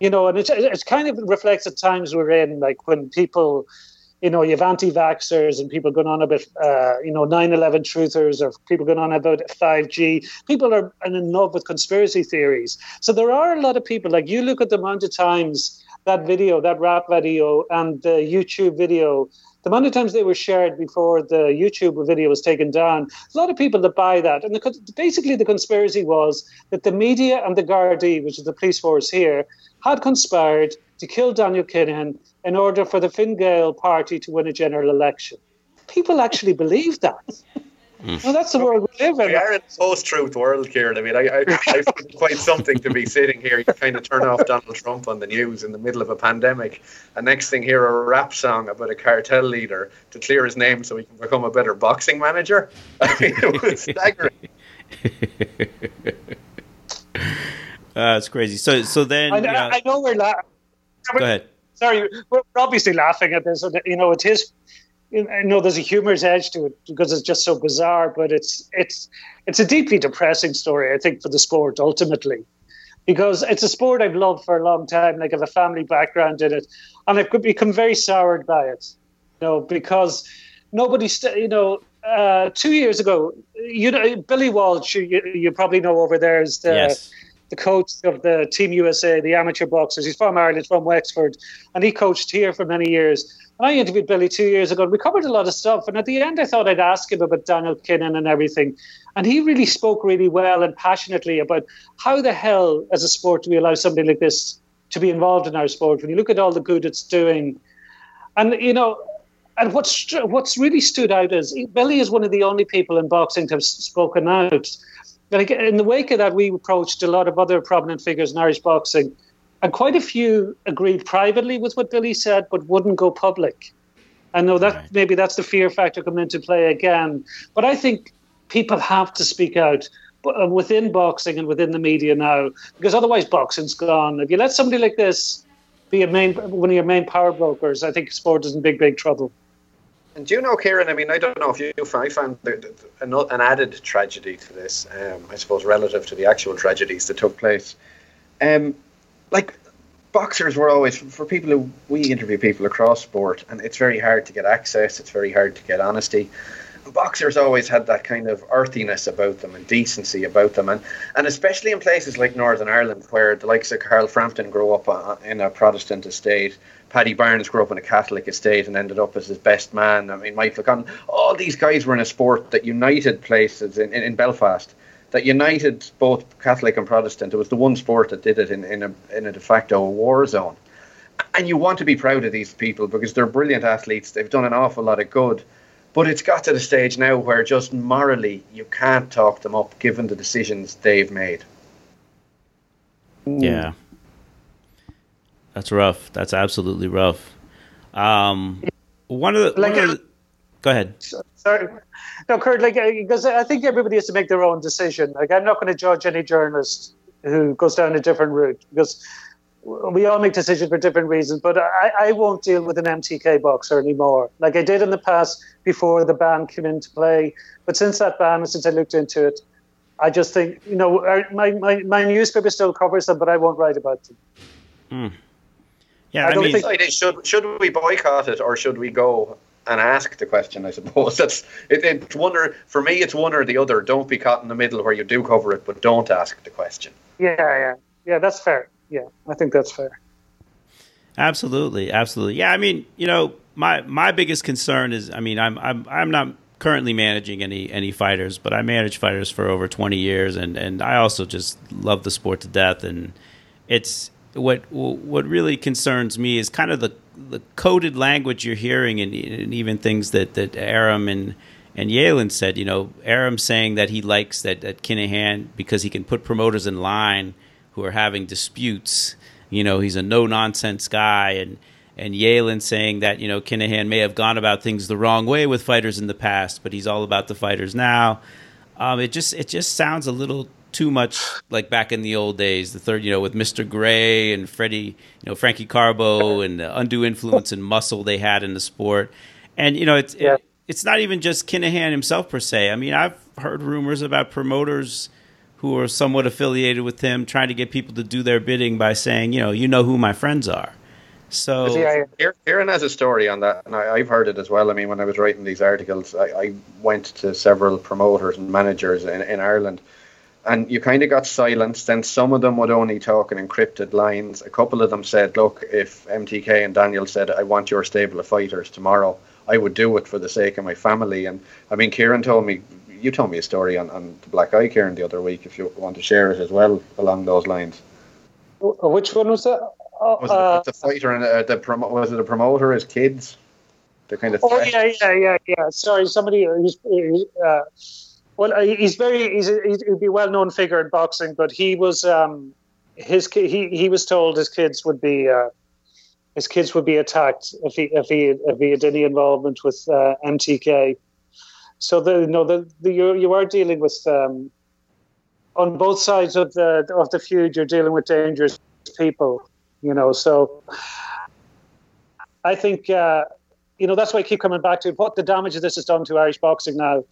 You know and it, it kind of reflects the times we're in like when people you know, you have anti-vaxxers and people going on about, uh, you know, 9/11 truthers, or people going on about 5G. People are in love with conspiracy theories. So there are a lot of people. Like you look at the amount of times that video, that rap video, and the YouTube video. The amount of times they were shared before the YouTube video was taken down, a lot of people that buy that. And the, basically, the conspiracy was that the media and the Gardaí, which is the police force here, had conspired to kill Daniel Kinahan in order for the Fine Gael party to win a general election. People actually believe that. Mm. Well, that's the world we live in. We are in a post-truth world, Kieran. I mean, I, I, I find quite something to be sitting here. You kind of turn off Donald Trump on the news in the middle of a pandemic, and next thing hear a rap song about a cartel leader to clear his name so he can become a better boxing manager. (laughs) I mean, it was staggering. uh, (laughs) it's crazy. So, so then I, know, I know we're laughing. Go ahead sorry, we're obviously laughing at this. You know, it is. I know there's a humorous edge to it because it's just so bizarre, but it's it's it's a deeply depressing story. I think for the sport ultimately, because it's a sport I've loved for a long time. Like I have a family background in it, and I've become very soured by it. You know, because nobody, st- you know, uh, two years ago, you know, Billy Walsh, you, you probably know over there is the. Yes the coach of the Team USA, the amateur boxers. He's from Ireland, from Wexford, and he coached here for many years. And I interviewed Billy two years ago, and we covered a lot of stuff. And at the end, I thought I'd ask him about Daniel Kinahan and everything. And he really spoke really well and passionately about how the hell, as a sport, do we allow somebody like this to be involved in our sport? When you look at all the good it's doing, and you know, and what's what's really stood out is Billy is one of the only people in boxing to have spoken out. Like in the wake of that, we approached a lot of other prominent figures in Irish boxing, and quite a few agreed privately with what Billy said, but wouldn't go public. I know that right. maybe that's the fear factor coming into play again, but I think people have to speak out uh, within boxing and within the media now, because otherwise boxing's gone. If you let somebody like this be a main one of your main power brokers, I think sport is in big, big trouble. And do you know, Kieran? I mean, I don't know if you, I found an added tragedy to this. Um, I suppose relative to the actual tragedies that took place. Um, like boxers were always for people who we interview people across sport, and it's very hard to get access. It's very hard to get honesty boxers always had that kind of earthiness about them and decency about them, and and especially in places like Northern Ireland, where the likes of Carl Frampton grew up uh, in a Protestant estate. Paddy Barnes grew up in a Catholic estate and ended up as his best man. I mean, Michael Conn, all these guys were in a sport that united places in, in, in Belfast, that united both Catholic and Protestant. It was the one sport that did it in, in, a, in a de facto war zone. And you want to be proud of these people because they're brilliant athletes. They've done an awful lot of good. But it's got to the stage now where just morally you can't talk them up given the decisions they've made. Yeah. That's rough. That's absolutely rough. Um, one of the, like, one of the go ahead. Sorry, no, Kurt. Like, because I think everybody has to make their own decision. Like, I'm not going to judge any journalist who goes down a different route because we all make decisions for different reasons, but I, I won't deal with an MTK boxer anymore. Like I did in the past before the ban came into play. But since that ban, since I looked into it, I just think, you know, my, my, my newspaper still covers them, but I won't write about them. Hmm. Yeah, I, I mean, think, should should we boycott it or should we go and ask the question? I suppose (laughs) that's it, it's one or for me, it's one or the other. Don't be caught in the middle where you do cover it, but don't ask the question. Yeah, yeah, yeah. That's fair yeah, I think that's fair. Absolutely, absolutely. Yeah, I mean, you know, my my biggest concern is, I mean, I'm I'm I'm not currently managing any any fighters, but I managed fighters for over 20 years, and and I also just love the sport to death, and it's what what really concerns me is kind of the the coded language you're hearing, and, and even things that that Arum and and Yalen said. You know, Arum saying that he likes that that Kinahan because he can put promoters in line who are having disputes. You know, he's a no nonsense guy, and and Yalen saying that you know Kinahan may have gone about things the wrong way with fighters in the past, but he's all about the fighters now. Um, it just it just sounds a little too much like back in the old days. The third, you know, with Mr. Gray and Freddie, you know, Frankie Carbo and the undue influence and muscle they had in the sport. And you know, it's yeah. it, it's not even just Kinahan himself per se. I mean, I've heard rumors about promoters who are somewhat affiliated with him, trying to get people to do their bidding by saying, you know, you know who my friends are. So Kieran has a story on that, and I, have heard it as well. I mean, when I was writing these articles, I, I went to several promoters and managers in, in Ireland, and you kind of got silenced. Then some of them would only talk in encrypted lines. A couple of them said, "Look, if MTK and Daniel said I want your stable of fighters tomorrow, I would do it for the sake of my family." And I mean, Kieran told me you told me a story on, on the Black Eye Kieran the other week. If you want to share it as well along those lines. Which one was that? Oh, was uh, it the fighter and uh, the promo- was it a promoter? His kids, the kind of. Oh yeah, yeah, yeah, yeah. Sorry, somebody. uh, well, uh, he's very. He's, he'd be a well-known figure in boxing, but he was. Um, his he he was told his kids would be. Uh, his kids would be attacked if he if he if he had any involvement with uh, MTK. So the you know the, the you you are dealing with um, on both sides of the of the feud. You're dealing with dangerous people, you know. So I think uh, you know that's why I keep coming back to what the damage this has done to Irish boxing now.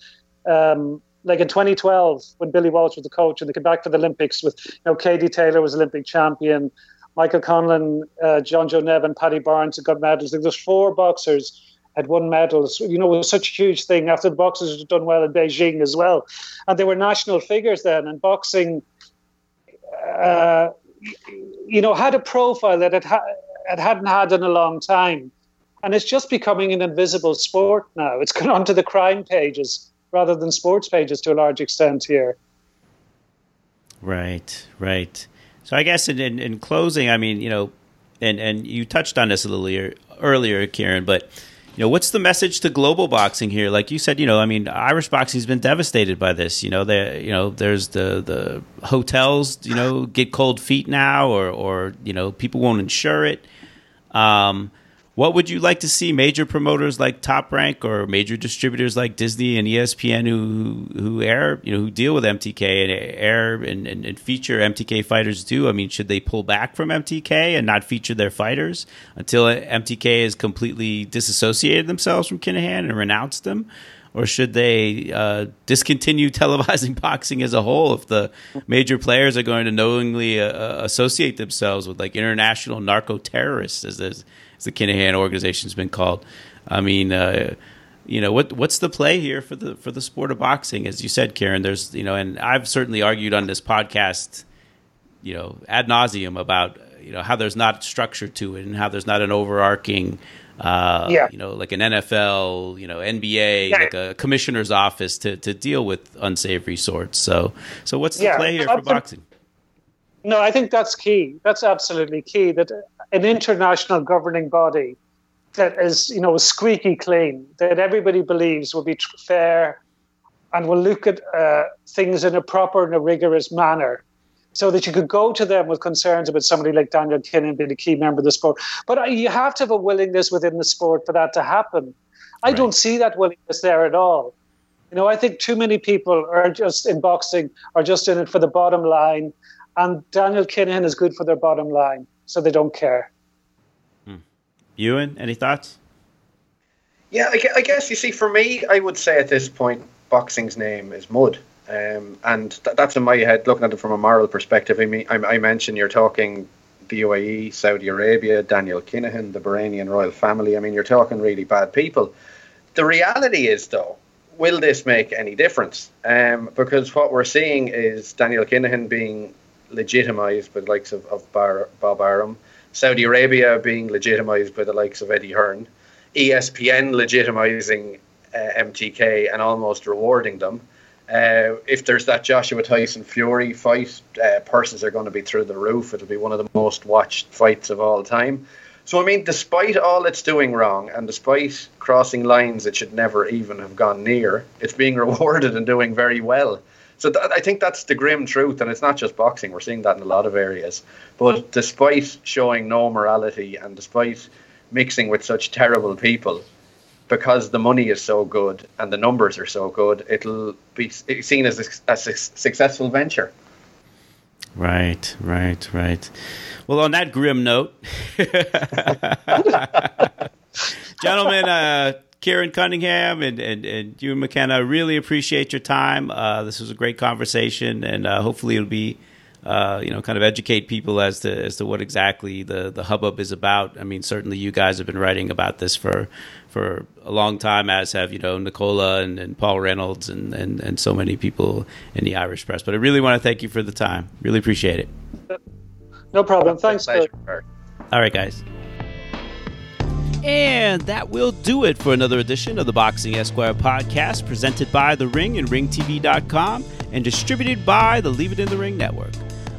Um, like in 2012 when Billy Walsh was the coach and they came back to the Olympics with you know Katie Taylor was Olympic champion, Michael Conlan, uh, John Joe Nevin, Paddy Barnes had got medals. Like there's four boxers had won medals. You know, it was such a huge thing after the boxers had done well in Beijing as well, and they were national figures then. And boxing, uh, you know, had a profile that it, ha- it hadn't had in a long time, and it's just becoming an invisible sport now. It's gone (laughs) onto the crime pages rather than sports pages to a large extent here. Right, right. So I guess in, in, in closing, I mean, you know, and and you touched on this a little earlier, earlier, Kieran, but you know, what's the message to global boxing here? Like you said, you know, I mean, Irish boxing has been devastated by this. You know, there, you know, there's the the hotels, you know, get cold feet now, or or you know, people won't insure it. Um, what would you like to see major promoters like Top Rank or major distributors like Disney and ESPN who who air you know who deal with MTK and air and, and, and, feature MTK fighters do? I mean, should they pull back from MTK and not feature their fighters until MTK has completely disassociated themselves from Kinahan and renounced them? Or should they uh, discontinue (laughs) televising boxing as a whole if the major players are going to knowingly uh, associate themselves with like international narco terrorists, as, as as the Kinahan organization's been called. I mean, uh, you know, what what's the play here for the for the sport of boxing? As you said, Kieran, there's you know, and I've certainly argued on this podcast, you know, ad nauseum about you know how there's not structure to it and how there's not an overarching. Uh, yeah. you know, like an NFL, you know, NBA, yeah. like a commissioner's office to, to deal with unsavory sorts. So, so what's the yeah. play here for boxing? No, I think that's key. That's absolutely key. That an international governing body that is, you know, a squeaky clean, that everybody believes will be fair and will look at uh, things in a proper and a rigorous manner so that you could go to them with concerns about somebody like Daniel Kinahan being a key member of the sport. But you have to have a willingness within the sport for that to happen. I right. don't see that willingness there at all. You know, I think too many people are just in boxing are just in it for the bottom line and Daniel Kinahan is good for their bottom line, so they don't care. Hmm. Ewan, any thoughts? Yeah, I guess you see, for me, I would say at this point, boxing's name is mud. Um, and th- that's in my head, looking at it from a moral perspective. I mean, I, I mentioned you're talking the UAE, Saudi Arabia, Daniel Kinahan, the Bahrainian royal family. I mean, you're talking really bad people. The reality is, though, will this make any difference? Um, because what we're seeing is Daniel Kinahan being legitimised by the likes of, of Bar, Bob Arum, Saudi Arabia being legitimised by the likes of Eddie Hearn, ESPN legitimising uh, MTK and almost rewarding them. Uh, if there's that Joshua Tyson Fury fight, uh, purses are going to be through the roof. It'll be one of the most watched fights of all time. So, I mean, despite all it's doing wrong and despite crossing lines it should never even have gone near, it's being (laughs) rewarded and doing very well. So th- I think that's the grim truth, and it's not just boxing. We're seeing that in a lot of areas. But despite showing no morality and despite mixing with such terrible people, because the money is so good and the numbers are so good, it'll be seen as a, a successful venture. Right, right, right. Well, on that grim note, (laughs) (laughs) gentlemen, uh, Kieran Cunningham and, and, and Ewan, MacKenna, really appreciate your time. Uh, this was a great conversation, and uh, hopefully it'll be, uh, you know, kind of educate people as to as to what exactly the the hubbub is about. I mean, certainly you guys have been writing about this for for a long time, as have you know Nicola and, and Paul Reynolds and, and and so many people in the Irish press. But I really want to thank you for the time. Really appreciate it. No problem. Thanks. All right, guys. And that will do it for another edition of the Boxing Esquire podcast, presented by The Ring and RingTV.com and distributed by the Leave It in the Ring network.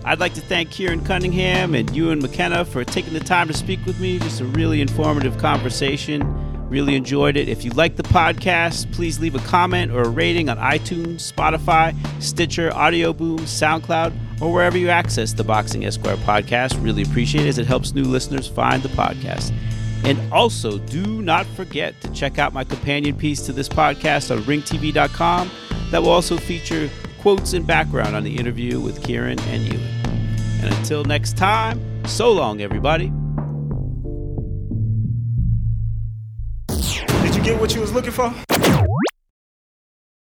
I'd like to thank Kieran Cunningham and Ewan MacKenna for taking the time to speak with me. Just a really informative conversation. Really enjoyed it. If you like the podcast, please leave a comment or a rating on iTunes, Spotify, Stitcher, Audio Boom, SoundCloud, or wherever you access the Boxing Esquire podcast. Really appreciate it as it helps new listeners find the podcast. And also, do not forget to check out my companion piece to this podcast on ringtv.com that will also feature quotes and background on the interview with Kieran and Ewan. And until next time, so long, everybody. Did you get what you was looking for?